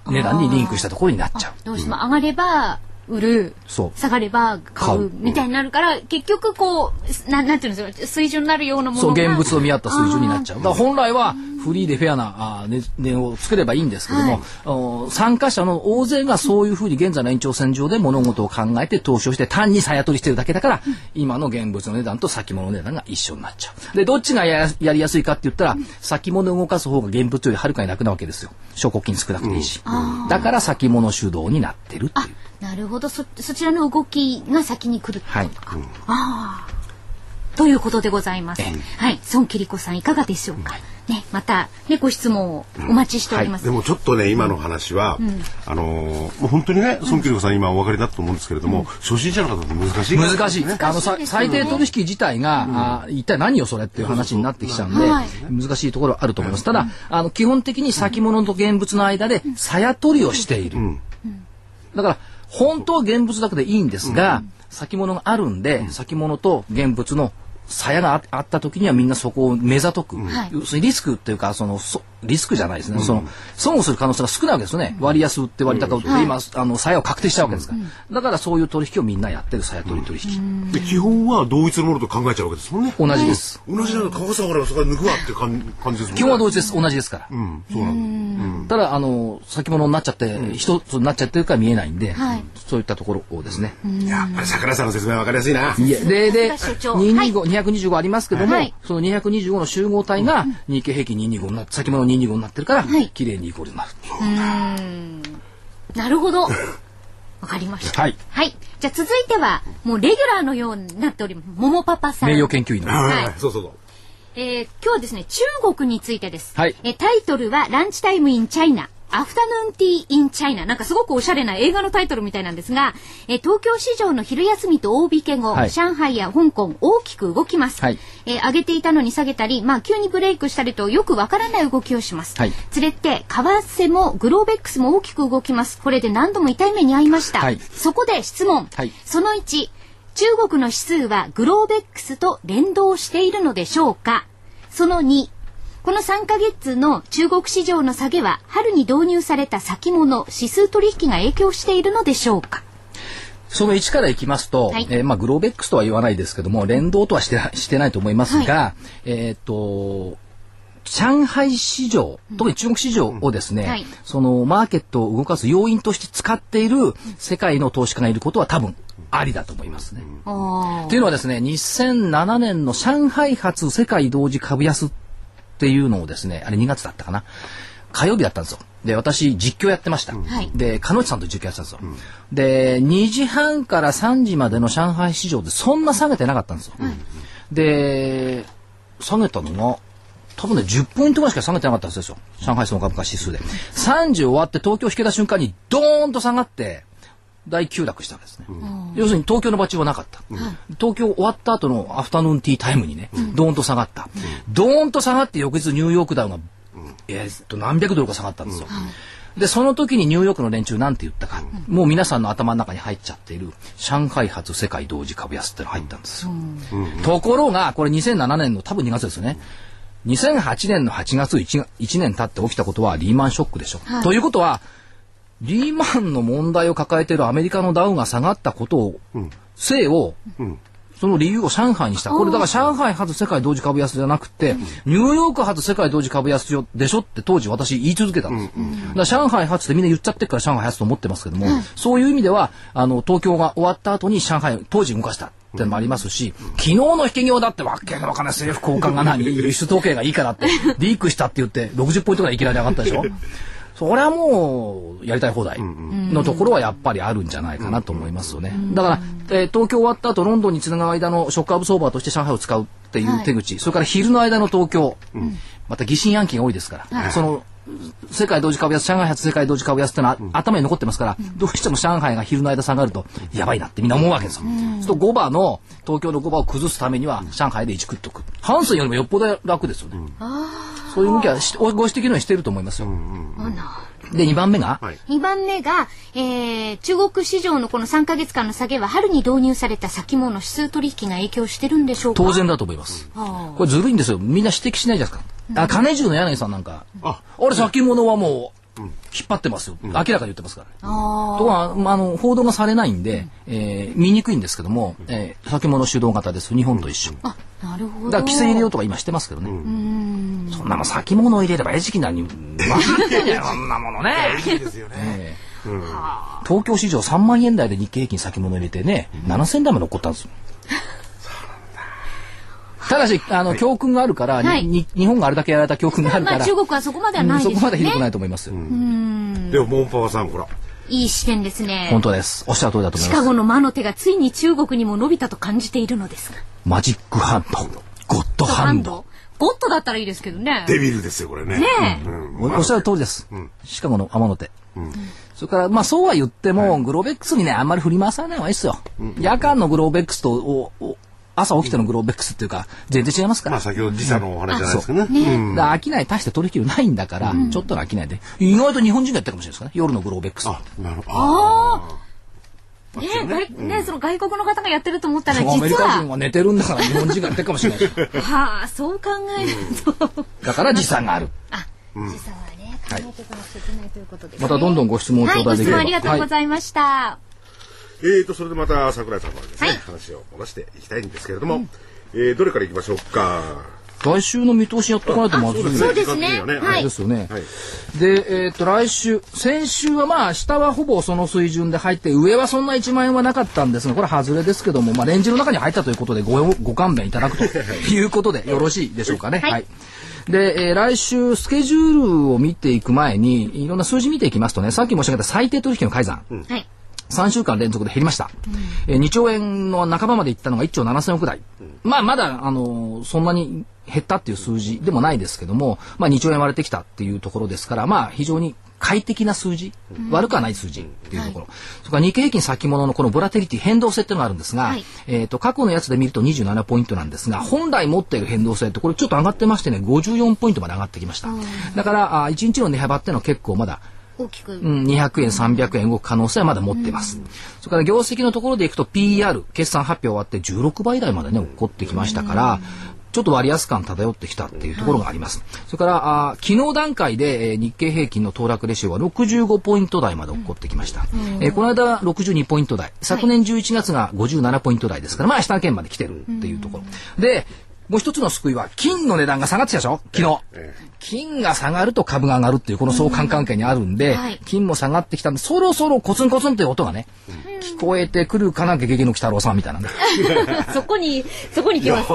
値段にリンクしたところになっちゃう。どうしても上がれば売る、下がれば買買ううみたいになるから、結局こう、ななんていうんですか、水準になるようなもそう、のが。現物を見合った水準になっちゃう。だから本来はフリーでフェアなあ値値を作ればいいんですけども、お参加者の大勢がそういうふうに現在の延長線上で物事を考えて投資をして単に鞘取りしてるだけだから、今の現物の値段と先物の値段が一緒になっちゃう。で、どっちがややりやすいかって言ったら、先物を動かす方が現物よりはるかに楽なわけですよ。証拠金少なくていいし。だから先物主導になってるっていう。なるほど。そそちらの動きが先に来るはい。ということでございます。ええ。はい、孫桐子さんいかがでしょうか？ね、またねご質問をお待ちしております。でもちょっとね今の話は、あのーもう本当にね孫桐子さん今お分かりだと思うんですけれども、初心者の方って難しい難しい。ね。あの、さ最低取引自体が、あ一体何よそれっていう話になってきちゃうん。で、はい。難しいところはあると思います。ただ、あの、基本的に先物と現物の間で、鞘取りをしている。だから、本当は現物だけでいいんですが、先物があるんで、先物と現物の鞘がああった時にはみんなそこを目ざとく、はい。要するにリスクっていうかそのそリスクじゃないですね、その損をする可能性が少ないわけですよね、割安売って割高売って、今あの鞘を確定しちゃうわけですから、だからそういう取引をみんなやってる鞘取り取引、で基本は同一のものと考えちゃうわけですもんね。同じです、同じなの川さんからそこ抜くわって感感じですもんね。基本は同じです。同じですから、うん、そうなんだ。ただあの先物になっちゃって、一つになっちゃってるから見えないんで、はい。そういったところをですね、やっぱり桜井さんの説明はわかりやすいな。いえででさすが所長225、225ありますけども、はい。その225の集合体が日経平均225になって先物225になってるから、はい綺麗にイコールになる。なるほど。わかりました。はい。はい。じゃあ続いては、もうレギュラーのようになっております。桃パパさん。名誉研究員の。はいはい、そうそうそう。えー今日はですね、中国についてです。はいえータイトルは、ランチタイムインチャイナ。アフタヌーンティーインチャイナ。なんかすごくおしゃれな映画のタイトルみたいなんですが、えー東京市場の昼休みと大引け後、はい上海や香港大きく動きます。はいえー上げていたのに下げたり、まあ急にブレイクしたりとよくわからない動きをします。はいつれて、為替もグローベックスも大きく動きます。これで何度も痛い目に遭いました。はいそこで質問。はいその1、中国の指数はグローベックスと連動しているのでしょうか？その2、この3ヶ月の中国市場の下げは春に導入された先物指数取引が影響しているのでしょうか？その1からいきますと、はい。えーまあ、グローベックスとは言わないですけども、連動とはしてなしてないと思いますが、えっ、と、上海市場、特に中国市場をですね、はい。そのマーケットを動かす要因として使っている世界の投資家がいることは多分ありだと思いますね。あというのはですね、2007年の上海発世界同時株安っていうのをですね、あれ2月だったかな？火曜日だったんですよ。で、私実況やってました。はいで、彼女さんと実況やってたんですよ。で、2時半から3時までの上海市場でそんな下げてなかったんですよ。で、下げたのが、多分ね、10ポイントぐらいしか下げてなかったはずですよ。上海総株価指数で。3時終わって東京引けた瞬間にドーンと下がって、大急落したわけですね。要するに東京の場中はなかった。東京終わった後のアフタヌーンティータイムにね、ドーンと下がった。ドーンと下がって翌日ニューヨークダウが、えーっと何百ドルか下がったんですよ。で、その時にニューヨークの連中なんて言ったか、もう皆さんの頭の中に入っちゃっている、上海発世界同時株安ってのが入ったんですよ。ところが、これ2007年の多分2月ですよね。2008年の8月 1, 1年経って起きたことはリーマンショックでしょ。ということは、リーマンの問題を抱えているアメリカのダウが下がったことを、せいを、その理由を上海にした。これだから上海発世界同時株安じゃなくて、ニューヨーク発世界同時株安でしょ？って当時私言い続けたんです。だから上海発ってみんな言っちゃってるから上海発と思ってますけども、そういう意味では、あの、東京が終わった後に上海、当時動かした。ってのもありますし、昨日の引け業だってわけのわかんない政府高官が何、輸出統計がいいからって、リークしたって言って60ポイントぐらいいきなり上がったでしょ？それはもう、やりたい放題のところはやっぱりあるんじゃないかなと思いますよね。だから、えー東京終わった後、ロンドンにつながる間のショックアブソーバーとして上海を使うっていう手口、それから昼の間の東京、また疑心暗鬼が多いですから、その、世界同時株安、上海発世界同時株安ってのは頭に残ってますから、どうしても上海が昼の間下がると、やばいなってみんな思うわけですよ。そうすると5番の、東京の5番を崩すためには、上海で1食っとく。ハンセンよりもよっぽど楽ですよね。そういう動きはしご指摘のようにしてると思いますよ。で、2番目が、はい。2番目が、えー、中国市場のこの3ヶ月間の下げは春に導入された先物指数取引が影響してるんでしょうか？当然だと思います。あこれずるいんですよ。みんな指摘しないじゃないですか。あ、金重の柳さんなんか、あ俺先物はもう、引っ張ってますよ。明らかに言ってますから。あところが、まあ、あの、報道がされないんで、えー見にくいんですけども、えー先物主導型です。日本と一緒。あなるほどだから規制入れようとか今してますけどね。そんなもん先物を入れれば餌食なに、分かってんじゃん、そんなものね。ですよね。ええ東京市場3万円台で日経平均先物入れてね、7000台まで起こったんですよ。ただし、あの、教訓があるから、にはいに日本があれだけやられた教訓があるから、まあ中国はそこまではないですよねそこまでひどくないと思いますよ。でも、モンパワさん、ほら。いい視点ですね本当です。おっしゃる通りだと思シいます。カゴの魔の手がついに中国にも伸びたと感じているのですがマジックハンド、ゴッドハンド。ゴッドだったらいいですけどねデビルですよ、これね。ねえうんおおっしゃる通りです。シカゴの天の手。それから、まあそうは言っても、グローベックスにね、あんまり振り回さない方がいいですよ。夜間のグローベックスと、おお朝起きてのグローベックスっていうか、全然違いますからまあ、。先ほど時差のお話じゃないですかね。うんだから商い大して取引ないんだから、ちょっとの商いで。意外と日本人がやってるかもしれないですかね。夜のグローベックス。あ、なるほど。あねえ外ねその外国の方がやってると思ったらアメリ実はカ人は寝てるんだから日本人がやってるかもしれないし。はあそう考えるとだから時差がある。あ時差はね、考えていかなくちゃいけないということです、ね。またどんどんご質問頂戴できれば。はい、ご質問ありがとうございました。えーと、それでまた桜井さんからですね、はい話を戻していきたいんですけれども、えーどれからいきましょうか？来週の見通しやっとかないとまずいあそうですねははいですよね。はい。で、えっ、と、来週、先週はまあ、下はほぼその水準で入って、上はそんな1万円はなかったんですが、これは外れですけども、まあ、レンジの中に入ったということでご、ご勘弁いただくということでよろしいでしょうかね。はいで、えー来週、スケジュールを見ていく前に、いろんな数字見ていきますとね、さっき申し上げた最低取引の改ざん。はい。3週間連続で減りました。えー2兆円の半ばまでいったのが1兆7000億台。まあ、まだ、あのーそんなに減ったっていう数字でもないですけども、まあ、2兆円割れてきたっていうところですから、まあ、非常に快適な数字、悪くはない数字っていうところ。それから日経平均先物のこのボラテリティ変動性っていうのがあるんですが、はいえっ、と、過去のやつで見ると27ポイントなんですが、本来持っている変動性ってこれちょっと上がってましてね、54ポイントまで上がってきました。だから、あ1日の値幅っていうのは結構まだ大きく。うん、200円、300円動く可能性はまだ持ってます。それから業績のところでいくと PR、決算発表終わって16倍台までね、起こってきましたから、ちょっと割安感漂ってきたっていうところがあります。それから、あ昨日段階で、えー日経平均の騰落レシオは65ポイント台まで起こってきました。えーこの間は62ポイント台。昨年11月が57ポイント台ですから、まあ下県まで来てるっていうところ。で、もう一つの救いは、金の値段が下がってきたでしょ？昨日。金が下がると株が上がるっていうこの相関関係にあるんで、はい。金も下がってきたんで、そろそろコツンコツンっていう音がね、聞こえてくるかな、ゲゲゲの鬼太郎さんみたいな。ね。そこに、そこに来ます。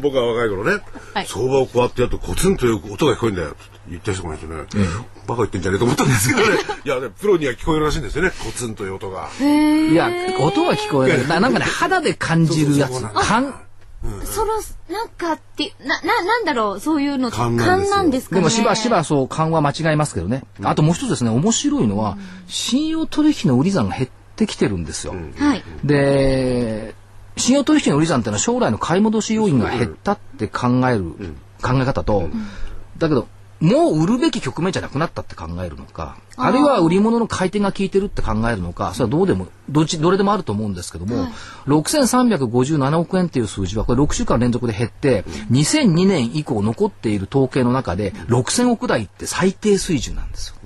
僕は若い頃ね、はい。相場をこうやってやるとコツンという音が聞こえるんだよって言った人がいてね、バカ言ってんじゃねえと思ったんですけどね。いやねプロには聞こえるらしいんですよねコツンという音が。いや、音は聞こえない。ななんかね、肌で感じるやつ。そうその、なんかって、な、な、なんだろう、そういうの、勘なんですよ。なんですかね。でもしばしばそう、緩和間違いますけどね。あともう一つですね、面白いのは、信用取引の売り算が減ってきてるんですよ。はい。で、信用取引の売り算っていうのは将来の買い戻し要因が減ったって考える考え方と、だけど、もう売るべき局面じゃなくなったって考えるのか、あるいは売り物の回転が効いてるって考えるのか、それはどうでも、どっち、どれでもあると思うんですけども、6357億円っていう数字は、これ6週間連続で減って、2002年以降残っている統計の中で、6000億台って最低水準なんですよ。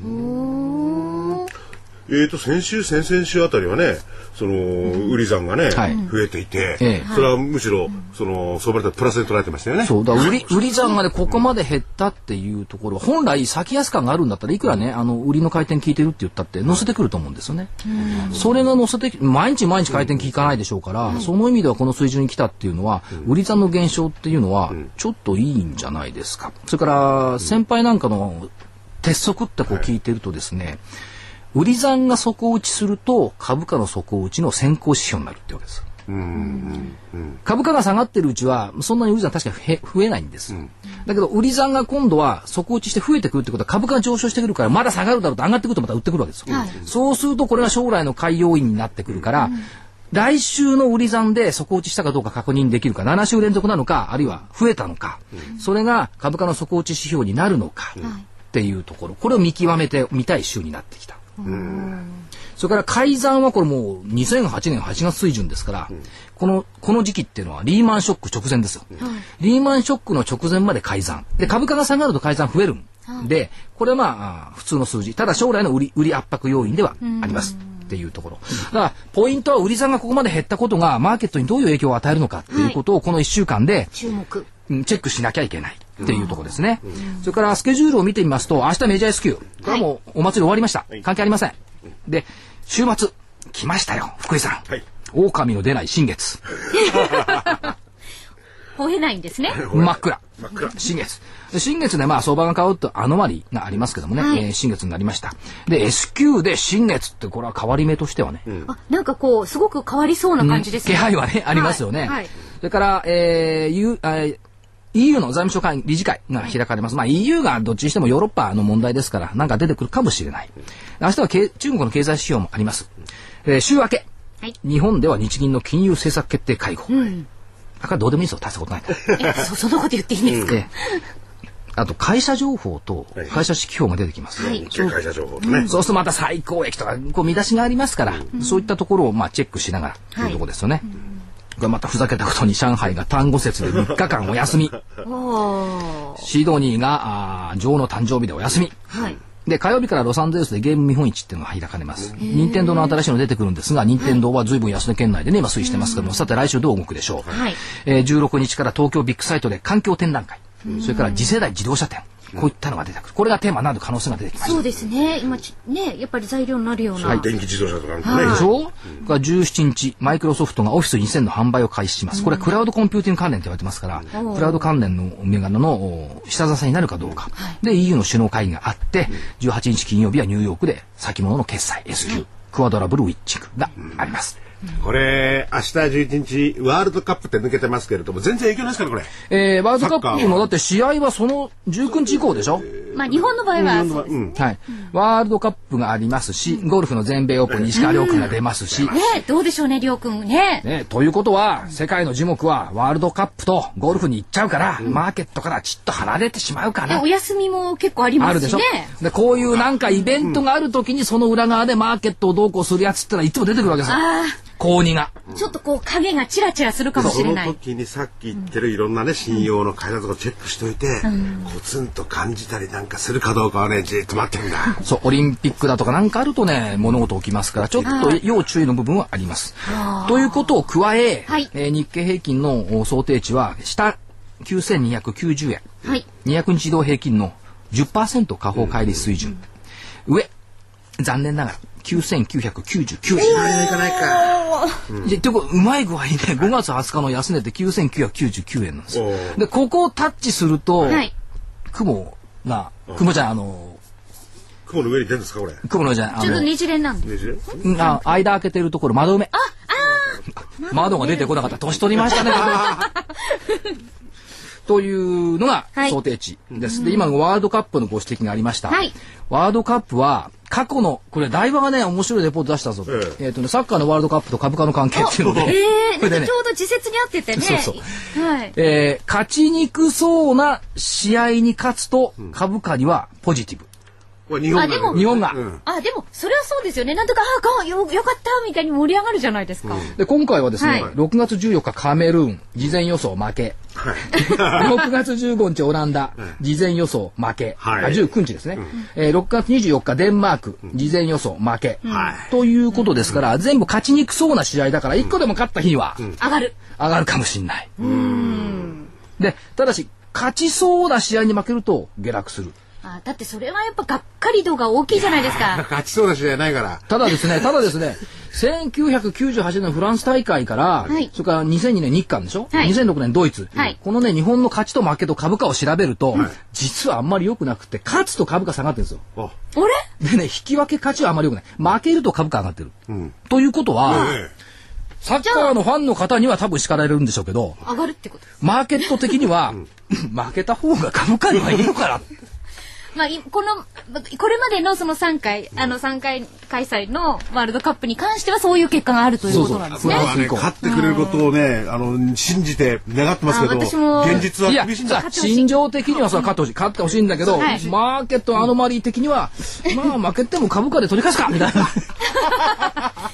えーと先週先々週あたりはねその売り算がね、はい。増えていて、ええ。それはむしろその相場でプラスで捉えてましたよね。そう、だ売り、売り算がね、ここまで減ったっていうところ、本来先安感があるんだったらいくらね、あの、売りの回転効いてるって言ったって乗せてくると思うんですよね。それが乗せてき、毎日毎日回転効かないでしょうから、その意味ではこの水準に来たっていうのは、売り算の減少っていうのは、ちょっといいんじゃないですか。それから、先輩なんかの鉄則ってこう聞いてるとですね、売り算が底打ちすると株価の底打ちの先行指標になるってわけです。株価が下がってるうちはそんなに売り算確かにへ増えないんです、だけど売り算が今度は底打ちして増えてくるってことは株価が上昇してくるからまだ下がるだろうと上がってくるとまた売ってくるわけです。よ、そうするとこれが将来の買い要因になってくるから、来週の売り算で底打ちしたかどうか確認できるか7週連続なのかあるいは増えたのか、それが株価の底打ち指標になるのか、っていうところ。これを見極めてみたい週になってきた。それから改ざんはこれもう2008年8月水準ですから、この、この時期っていうのはリーマンショック直前ですよ。リーマンショックの直前まで改ざん。で、株価が下がると改ざん増えるん。で、これはまあ普通の数字。ただ将来の売り、売り圧迫要因ではあります。っていうところ。だから、ポイントは売り算がここまで減ったことが、マーケットにどういう影響を与えるのかっていうことを、この1週間で、チェックしなきゃいけないっていうところですね。それからスケジュールを見てみますと、明日メジャー S q これはもうお祭り終わりました。関係ありません。で、週末、来ましたよ、福井さん。はい狼の出ない新月。吠えないんですね。真っ暗。真っ暗新月。で新月でまあ相場が変わるとアノマリがありますけどもね、はいえー新月になりました。で、S q で新月ってこれは変わり目としてはね、あ、なんかこう、すごく変わりそうな感じですね。気配はね、ありますよね。はい。それから、えーえー EU の財務省会議理事会が開かれます。まあ EU がどっちにしてもヨーロッパの問題ですから、なんか出てくるかもしれない。明日はけ中国の経済指標もあります。えー週明け、はい日本では日銀の金融政策決定会合。だからどうでもいいですよ、大したことないから。え、そ、そんなこと言っていいんですか、であと会社情報と会社指標が出てきます。はい会社情報とね、そうするとまた最高益とかこう見出しがありますから、そういったところをまあチェックしながらというところですよね。これまたふざけたことに上海が単語節で3日間お休み。シドニーがあー女王の誕生日でお休み。はい。で、火曜日からロサンゼルスでゲーム見本市っていうのが開かれます。任天堂の新しいの出てくるんですが、任天堂は随分安値圏内でね、今推移してますけども、さて来週どう動くでしょう。はいえー16日から東京ビッグサイトで環境展覧会、それから次世代自動車展、こういったのが出てくる。これがテーマになる可能性が出てきました。そうですね。今ち、ね、やっぱり材料になるような。電気自動車とかなんかね。でしょ、が17日、マイクロソフトがオフィス2000の販売を開始します。これはクラウドコンピューティング関連と言われてますから、クラウド関連の銘柄のお下支えになるかどうか。で、EU の首脳会議があって、18日金曜日はニューヨークで先物の決済 SQ クワドラブルウィッチングがあります。これ、明日11日、ワールドカップって抜けてますけれども、全然影響ないですから、これ。えー、ワールドカップサッカーはのだって試合はその19日以降でしょ、まあ、日本の場合はそうです。うん。はい。ワールドカップがありますし、ゴルフの全米オープンに石川遼君が出ますし、ね、どうでしょうね、りょうくんね。ね、ということは、世界の樹木はワールドカップとゴルフに行っちゃうから、マーケットからちっと離れてしまうかなでお。休みも結構ありあるでしょ？ますしね。で、こういうなんかイベントがあるときにその裏側でマーケットをどうこうするやつってのはいつも出てくるわけですよ。あ高二が。あ、ちょっとこう影がチラチラするかもしそのれない。時にさっき言ってるいろんなね、信用の会社とかチェックしといて、コツンと感じたりなんかするかどうかはね、じーっと待ってるんだ。そう、オリンピックだとかなんかあるとね、物事起きますから、ちょっと要注意の部分はあります。ということを加え、はいえー日経平均のお想定値は、下9290円。はい。200日移動平均の10%下方乖離水準。上、残念ながら9999円。いかないか。でていうまい具合にね、5月20日の安値って9999円なんです。で、ここをタッチすると、はい。雲が、雲じゃない、あの、雲の上に出るんですか、これ？雲のじゃない、あの、ちょっとねじれなんで。ねじれうんあ間開けてるところ、窓埋め。あ、あ窓が出てこなかった。年取りましたね、というのがはい想定値です。で、今のワールドカップのご指摘がありました。はいワールドカップは、過去の、これ、台場がね、面白いレポート出したぞ。ええっ、とね、サッカーのワールドカップと株価の関係っていうので、ええ これでねちょうど時節に合っててね。そうそうはい。えー勝ちにくそうな試合に勝つと、株価にはポジティブ。これ日本あでも日本が。うんあ、でも、それはそうですよね。なんとか、あ、よ、よかった、みたいに盛り上がるじゃないですか。で、今回はですね、はい6月14日カメルーン、事前予想負け。6月15日オランダ、事前予想負け。はいあ19日ですね、えー6月24日デンマーク、事前予想負け。はいということですから、全部勝ちにくそうな試合だから、1個でも勝った日には上がる。上がるかもしれない。で、ただし、勝ちそうな試合に負けると下落する。あ、だってそれはやっぱがっかり度が大きいじゃないですか。勝ちそうな試合ないから。ただですね、ただですね、1998年のフランス大会から、はいそれから2002年日韓でしょ、はい2006年ドイツ、はいこのね、日本の勝ちと負けと株価を調べると、実はあんまり良くなくて、勝つと株価下がってるんですよ。あ、あれ？でね、引き分け勝ちはあんまり良くない。負けると株価上がってる。うん。ということは、えサッカーのファンの方には多分叱られるんでしょうけど、上がるってこと。マーケット的には、負けた方が株価にはいいのかな。まあ、いこの、これまでのその3回、あの3回開催のワールドカップに関してはそういう結果があるということなんですね。そうそう。まあね、勝ってくれることをね、あの、信じて願ってますけど、あ私も。現実はいや厳しいんだ。さ。心情的にはさ勝ってほしい。勝ってほしいんだけど、はい。マーケットアノマリー的にはまあ負けても株価で取り返すかみたいな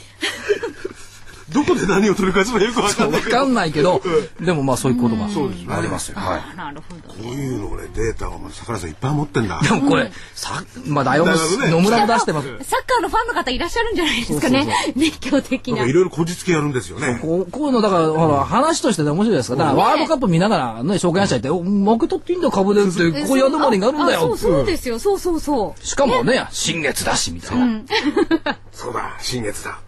どこで何を取り返すのかよくわかんないけど。分かんないけどでもまあそういうことがそうですねありますよ、はいあなるほど。こういうのをね、データを桜井さんいっぱい持ってんだ。でもこれ、さまあ大王もだからね野村も出してますサッカーのファンの方いらっしゃるんじゃないですかね。熱狂的ない。ろいろこじつけやるんですよね。こうこういうのだからほら話としてね面白いですからだからワールドカップ見ながらね証券者行ってお負け取っていいんだよ株でってこういうアドマリンがあるんだよあそうそうですよ。そうそうそう。しかもね新月だしみたいな、そうだ、新月だ。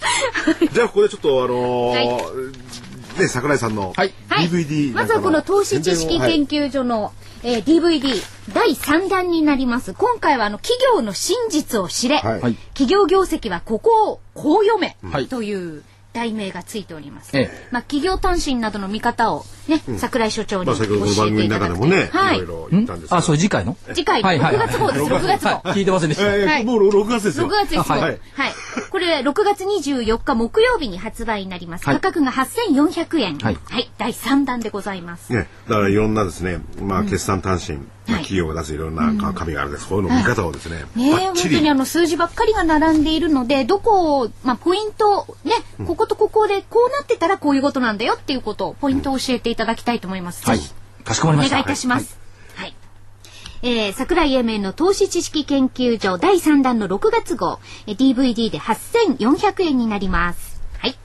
じゃあここでちょっとあのーね、桜井さんのはい。DVD まずはこの投資知識研究所の、えー DVD 第3弾になります。今回はあの企業の真実を知れ、はい。はい。企業業績はここをこう読め、はい。という題名がついております。えまあ企業単身などの見方をね、桜井所長にまあ先ほどこの番組の中でもね、はい。いろいろ言ったんですけど。あそれ次回の？次回はいはい6月号です。6月号。はい。聞いてませんでした、はい。えーもう6月ですよ。6月です。ははい。い。これ6月24日木曜日に発売になります。はい価格が8400円。ははいい。第3弾でございます。ね、だからいろんなですね、まあ決算単身、まあはい企業が出すいろんな紙があるんです。こういうの見方をですね、ね本当にあの数字ばっかりが並んでいるので、どこを、まあ、ポイント、ね、こことここでこうなってたらこういうことなんだよっていうことを、ポイントを教えていただきたいと思います。はいかしこまりましたお願いいたします。はい。えー、桜井英明の投資知識研究所第3弾の6月号、えー DVD で8400円になります。はい。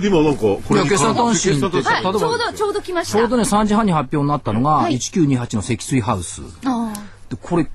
で今なんかこいや決算短信決算短信。はい、ちょうど、ちょうど来ました。ちょうどね3時半に発表になったのが、はい。1928の積水ハウス。あでこれ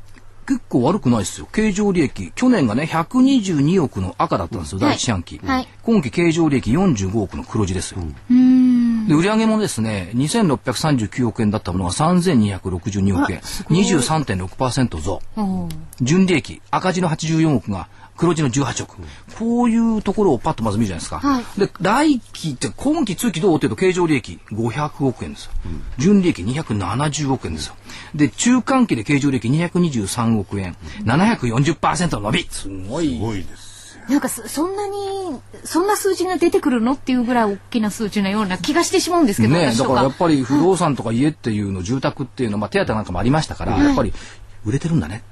結構悪くないですよ。経常利益去年がね122億の赤だったんですよ、第一四半期、はい。今期経常利益45億の黒字ですよ、ーうーん。で売上もですね2639億円だったものが3262億円。23.6%増。おー純利益赤字の84億が黒字の18億、こういうところをパッとまず見るじゃないですか、はい。で来期って今期通期どうっていうと経常利益500億円ですよ、純利益270億円ですよ。で中間期で経常利益223億円。740%の伸び。すごい。すごいですなんかそそんなにそんな数字が出てくるのっていうぐらい大きな数字のような気がしてしまうんですけど、ねだからやっぱり不動産とか家っていうの、住宅っていうの、まあ、手当なんかもありましたから、やっぱり売れてるんだね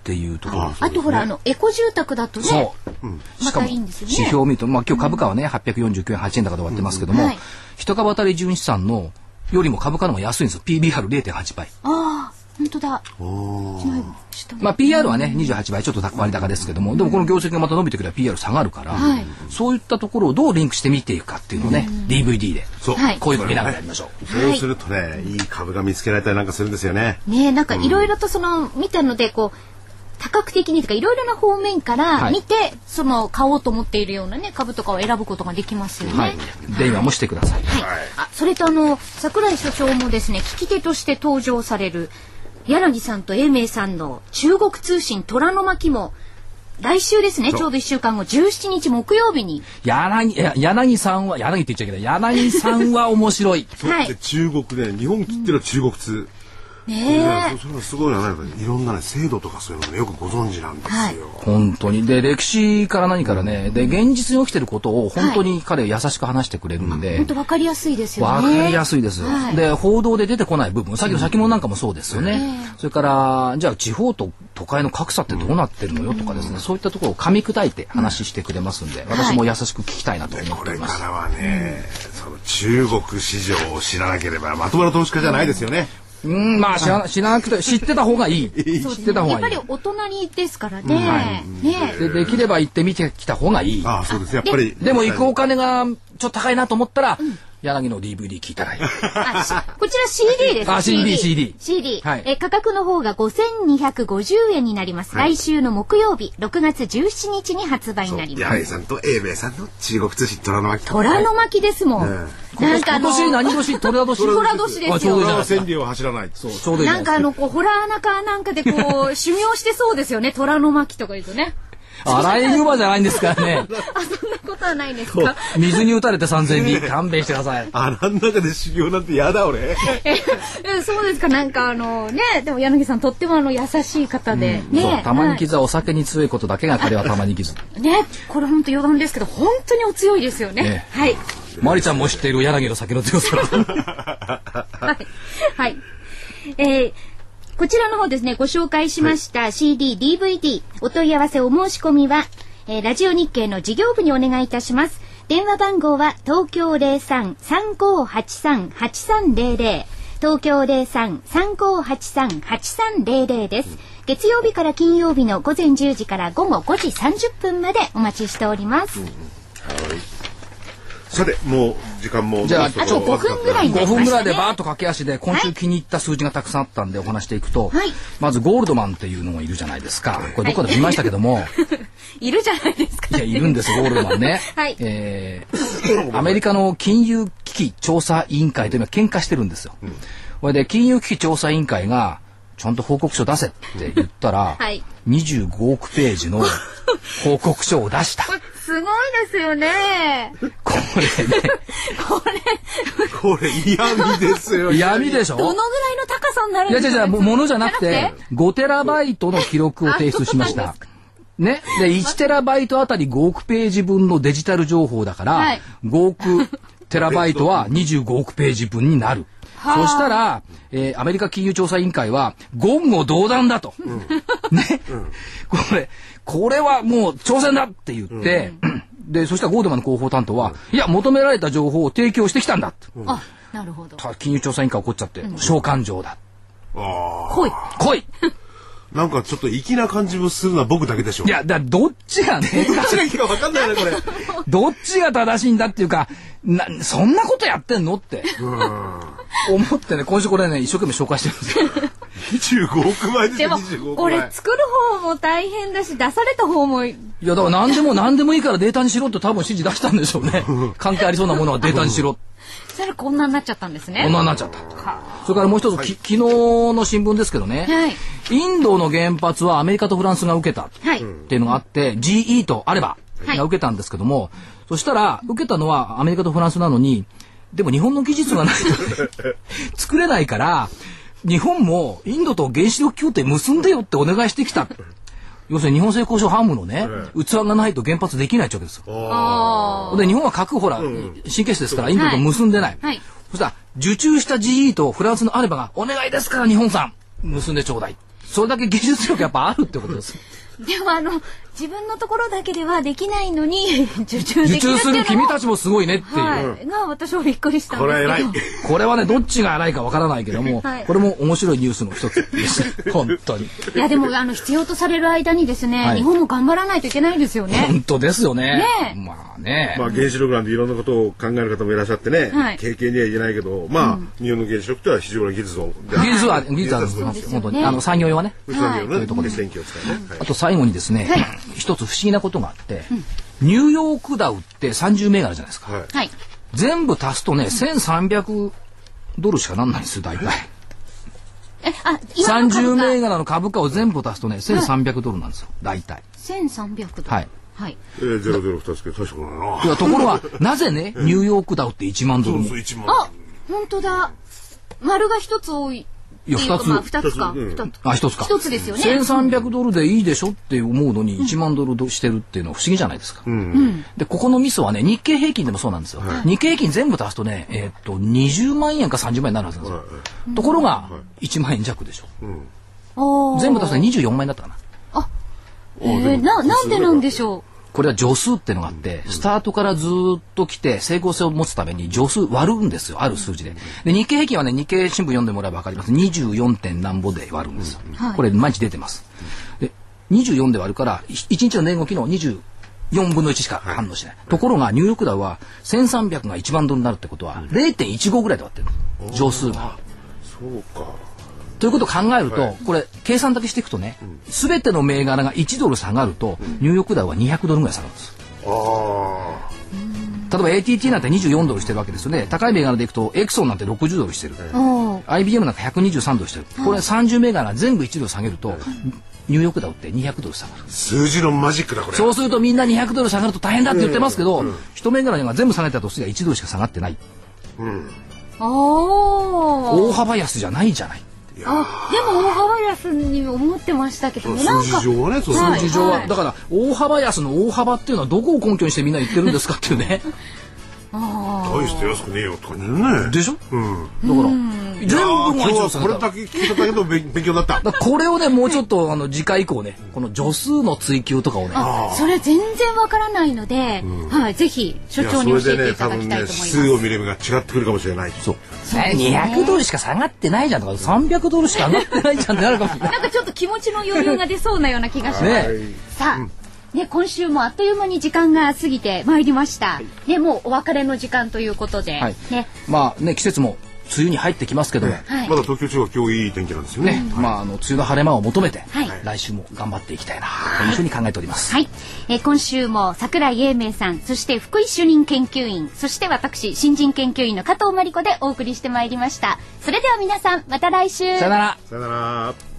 っていうところですあとほらあのエコ住宅だとねそう、またいいんですよね。指標を見ると、まあ、今日株価はね、849円8円高で終わってますけども、はい。一株当たり純資産のよりも株価の方が安いんですよ。PBR0.8 倍。ああ本当だ。下まあ PR はね28倍ちょっと割高ですけどもでもこの業績がまた伸びてくれば PR 下がるから、はい。そういったところをどうリンクして見ていくかっていうのをね、DVD でそう。はい。こういうの見ながらやりましょう。そうするとねいい株が見つけられたりなんかするんですよね。ねえなんかいろいろとその見たのでこう多角的にとかいろいろな方面からはい。見て、その買おうと思っているようなね株とかを選ぶことができますよね。はい、電話もしてください。はい、あそれとあの桜井所長もですね聞き手として登場される柳さんと英明さんの中国通信虎の巻も来週ですね。ちょうど1週間後17日木曜日に。柳いや柳さんは柳って言っちゃいけない。柳さんは面白い。はい。で中国で日本切ってる中国通。いねやえ。そそれはすごいななんかいろんなね制度とかそういうのねよくご存知なんですよ、本当に。で歴史から何からねで現実に起きてることを本当に彼優しく話してくれるんで、本当わかりやすいですよわね。かりやすいです。よ、はい。で報道で出てこない部分さっきの先物なんかもそうですよね、それからじゃあ地方と都会の格差ってどうなってるのよとかですね、そういったところを噛み砕いて話してくれますんで、私も優しく聞きたいなと思こっております、れからはね、その中国市場を知らなければまともな投資家じゃないですよね。うんまあ知らな知らなくて知ってた方がいい 知っってた方がいいぱりお隣ですからね。ねでできれば行ってみてきた方がいいああ、そうです。やっぱり。でも行くお金がちょっと高いなと思ったら、柳の DVD 聞いたらいいこちら CD です。あ CD CD CD。はいえ価格の方が5250円になります。来週の木曜日、6月17日に発売になります。柳井さんと英明さんの中国通信虎の巻。虎の巻ですもん。なんかあの、今年何年虎年虎年ですよあちょうどいいじゃないですか千里を走らない。そうちょうどいいななんかかあの、こう、ホラー中なんかでこう、修行してそうですよね。虎の巻とか言うとね。アライグマじゃないんですからね。あ、そんなことはないんですか水に打たれて3000尾。勘弁してください。穴の中で修行なんて嫌だ俺。ええそうですか。なんかあの、ね、でも柳さんとってもあの、優しい方で。ね。たまに傷はお酒に強いことだけが彼はたまに傷。ね、これ本当余談ですけど、本当にお強いですよね。ねはい。マリちゃんも知っている柳の酒の強さ。はい。はい。えーこちらの方ですね、ご紹介しました CD、DVD、お問い合わせお申し込みは、えーラジオ日経の事業部にお願いいたします。電話番号は東京03-3583-8300東京03-3583-8300です。月曜日から金曜日の午前10時から午後5時30分までお待ちしております。さて、もう時間も。じゃああと5分ぐらいになり5ましたね分ぐらいでバーッと駆け足で今週気に入った数字がたくさんあったんでお話していくと、はいまずゴールドマンっていうのがいるじゃないですか。これどこで見ましたけども、いるじゃないですか。いや、いるんです、ゴールドマンね。はいえー アメリカの金融危機調査委員会というのは喧嘩してるんですよ。これで金融危機調査委員会が、ちゃんと報告書出せって言ったら、はい25億ページの報告書を出した。すごいですよね。これね、これ、これ嫌味ですよ。闇でしょ？どのぐらいの高さになるいや違う違う、んですかもものじゃなくてじゃなく、5テラバイトの記録を提出しました。ね？で、1テラバイトあたり5億ページ分のデジタル情報だから、はい5億テラバイトは25億ページ分になる。はあそしたら、えーアメリカ金融調査委員会は、言語道断だと。ね、これ、これはもう挑戦だって言って、で、そしたらゴールドマンの広報担当は、いや、求められた情報を提供してきたんだと。あ、なるほど。た金融調査委員会怒っちゃって、召喚状だ。あほい。来いあ。なんかちょっと粋な感じもするのは僕だけでしょ。いや、だどっちがね、どっちがいいかわかんないね、これ。どっちが正しいんだっていうか、な、そんなことやってんのって。思ってね、今週これね、一生懸命紹介してるんですよ。25億枚ですよ、でも25、億これ枚。作る方も大変だし、出された方も、いや、だから何でも何でもいいからデータにしろって多分指示出したんでしょうね。関係ありそうなものはデータにしろ。そしたらこんなになっちゃったんですね。こんなになっちゃった。それからもう一つ、き昨日の新聞ですけどね、はいインドの原発はアメリカとフランスが受けたっはい。ていうのがあって、GE とあればはいが受けたんですけども、そしたら、受けたのはアメリカとフランスなのに、でも日本の技術がないと 作れないから、日本もインドと原子力協定結んでよってお願いしてきた。要するに日本製交渉ハムのね、器がないと原発できないってわけですよ。あで、日本は核ほら、神経質ですから、インドと結んでない。はいそしたら、受注した GE とフランスのアレバが、お願いですから、日本さん、結んでちょうだい。それだけ技術力やっぱあるってことです。でもあの、自分のところだけではできないのに、受注で受きるっていうのも注する君たちもすごいねっていう。はい。が、私もびっくりしたんこれは偉いですけど。これはね、どっちが偉いかわからないけども、はいこれも面白いニュースの一つです。本当に。いや、でも、あの、必要とされる間にですね、はい日本も頑張らないといけないですよね。本当ですよね。ねえまあね。まあ原子力なんていろんなことを考える方もいらっしゃってね、はい経験には言えないけど、まあ、日本の原子力とは非常な技術を。技術は、技術はあるんです技ですよね本当に。あの、産業用はね。うちのはいね、熱電気を使うね。はいあと最後にですね、一つ不思議なことがあって、ニューヨークダウって30銘柄じゃないですか。はい。はい。全部足すとね、1300ドルしかなんないんですよ、大体。え、あ、今の30株銘価柄の株価を全部足すとね、1300ドルなんですよ、大体。1300ドル。はい。はい。えー、ゼロゼロ二つけ大したことないな。いやところが、なぜね、ニューヨークダウって1万ドルもそうそう、。一万。あ、本当だ。丸が一つ多い。いや二つまあ二つか。二つ。あ、一つか。一つですよね。1300ドルでいいでしょって思うのに1万ドルしてるっていうのは不思議じゃないですか。で、ここのミスはね、日経平均でもそうなんですよ。日経平均全部足すとね、えーっと、20万円か30万円になるはずなんですよ。ところが、1万円弱でしょ。おー全部足すと24万円だったかな。えー、な、なんでなんでしょこれは助数っていうのがあって、スタートからずーっと来て、整合性を持つために助数割るんですよ、ある数字で。で、日経平均はね、日経新聞読んでもらえばわかります。24. 点何ぼで割るんですよ。はいこれ、毎日出てます。で、24で割るから、1日の値動きの24分の1しか反応しない。ところが、ニューヨークダウは、1300が1万ドルになるってことは、0.15ぐらいで割ってるんです。乗数が。そうか。ということを考えると、これ、計算だけしていくとね、すべての銘柄が1ドル下がると、ニューヨークダウは200ドルぐらい下がるんです。あ例えば ATT なんて24ドルしてるわけですよね。高い銘柄でいくと、エクソンなんて60ドルしてる。う。おー IBM なんか123ドルしてる。これ30銘柄全部1ドル下げると、ニューヨークダウって200ドル下がる。あ。数字のマジックだ、これ。そうするとみんな200ドル下がると大変だって言ってますけど、一銘柄が全部下げたとすれば1ドルしか下がってない。おー大幅安じゃないじゃない。あ、でも大幅安に思ってましたけどね。なん数か、字上はね、数字上は、だから大幅安の大幅っていうのはどこを根拠にしてみんな言ってるんですかっていうね。大して安くねえよとかね。でしょ？うん。だから、全部が1ド今日。これだけ聞いただけど勉勉強になった。これをね、もうちょっと、あの、次回以降ね、この助数の追求とかをね、あ、それ全然わからないので、はい、ぜひ所長に教えていただきたいと思います。数を見れば違ってくるかもしれない。そう。え200ドルしか下がってないじゃんとか300 ドルしか上がってないじゃんってなるかもしれない。なんかちょっと気持ちの余裕が出そうなような気がします。ねさあ、ね、今週もあっという間に時間が過ぎてまいりました。ね、もうお別れの時間ということで、はいね、まあね、季節も梅雨に入ってきますけど、ね、はいまだ東京地方は今日いい天気なんですよね。まああの梅雨の晴れ間を求めて、はい来週も頑張っていきたいなというふうに考えております。はい、えー今週も桜井英明さん、そして福井主任研究員、そして私、新人研究員の加藤真理子でお送りしてまいりました。それでは皆さん、また来週。さよなら。さよなら。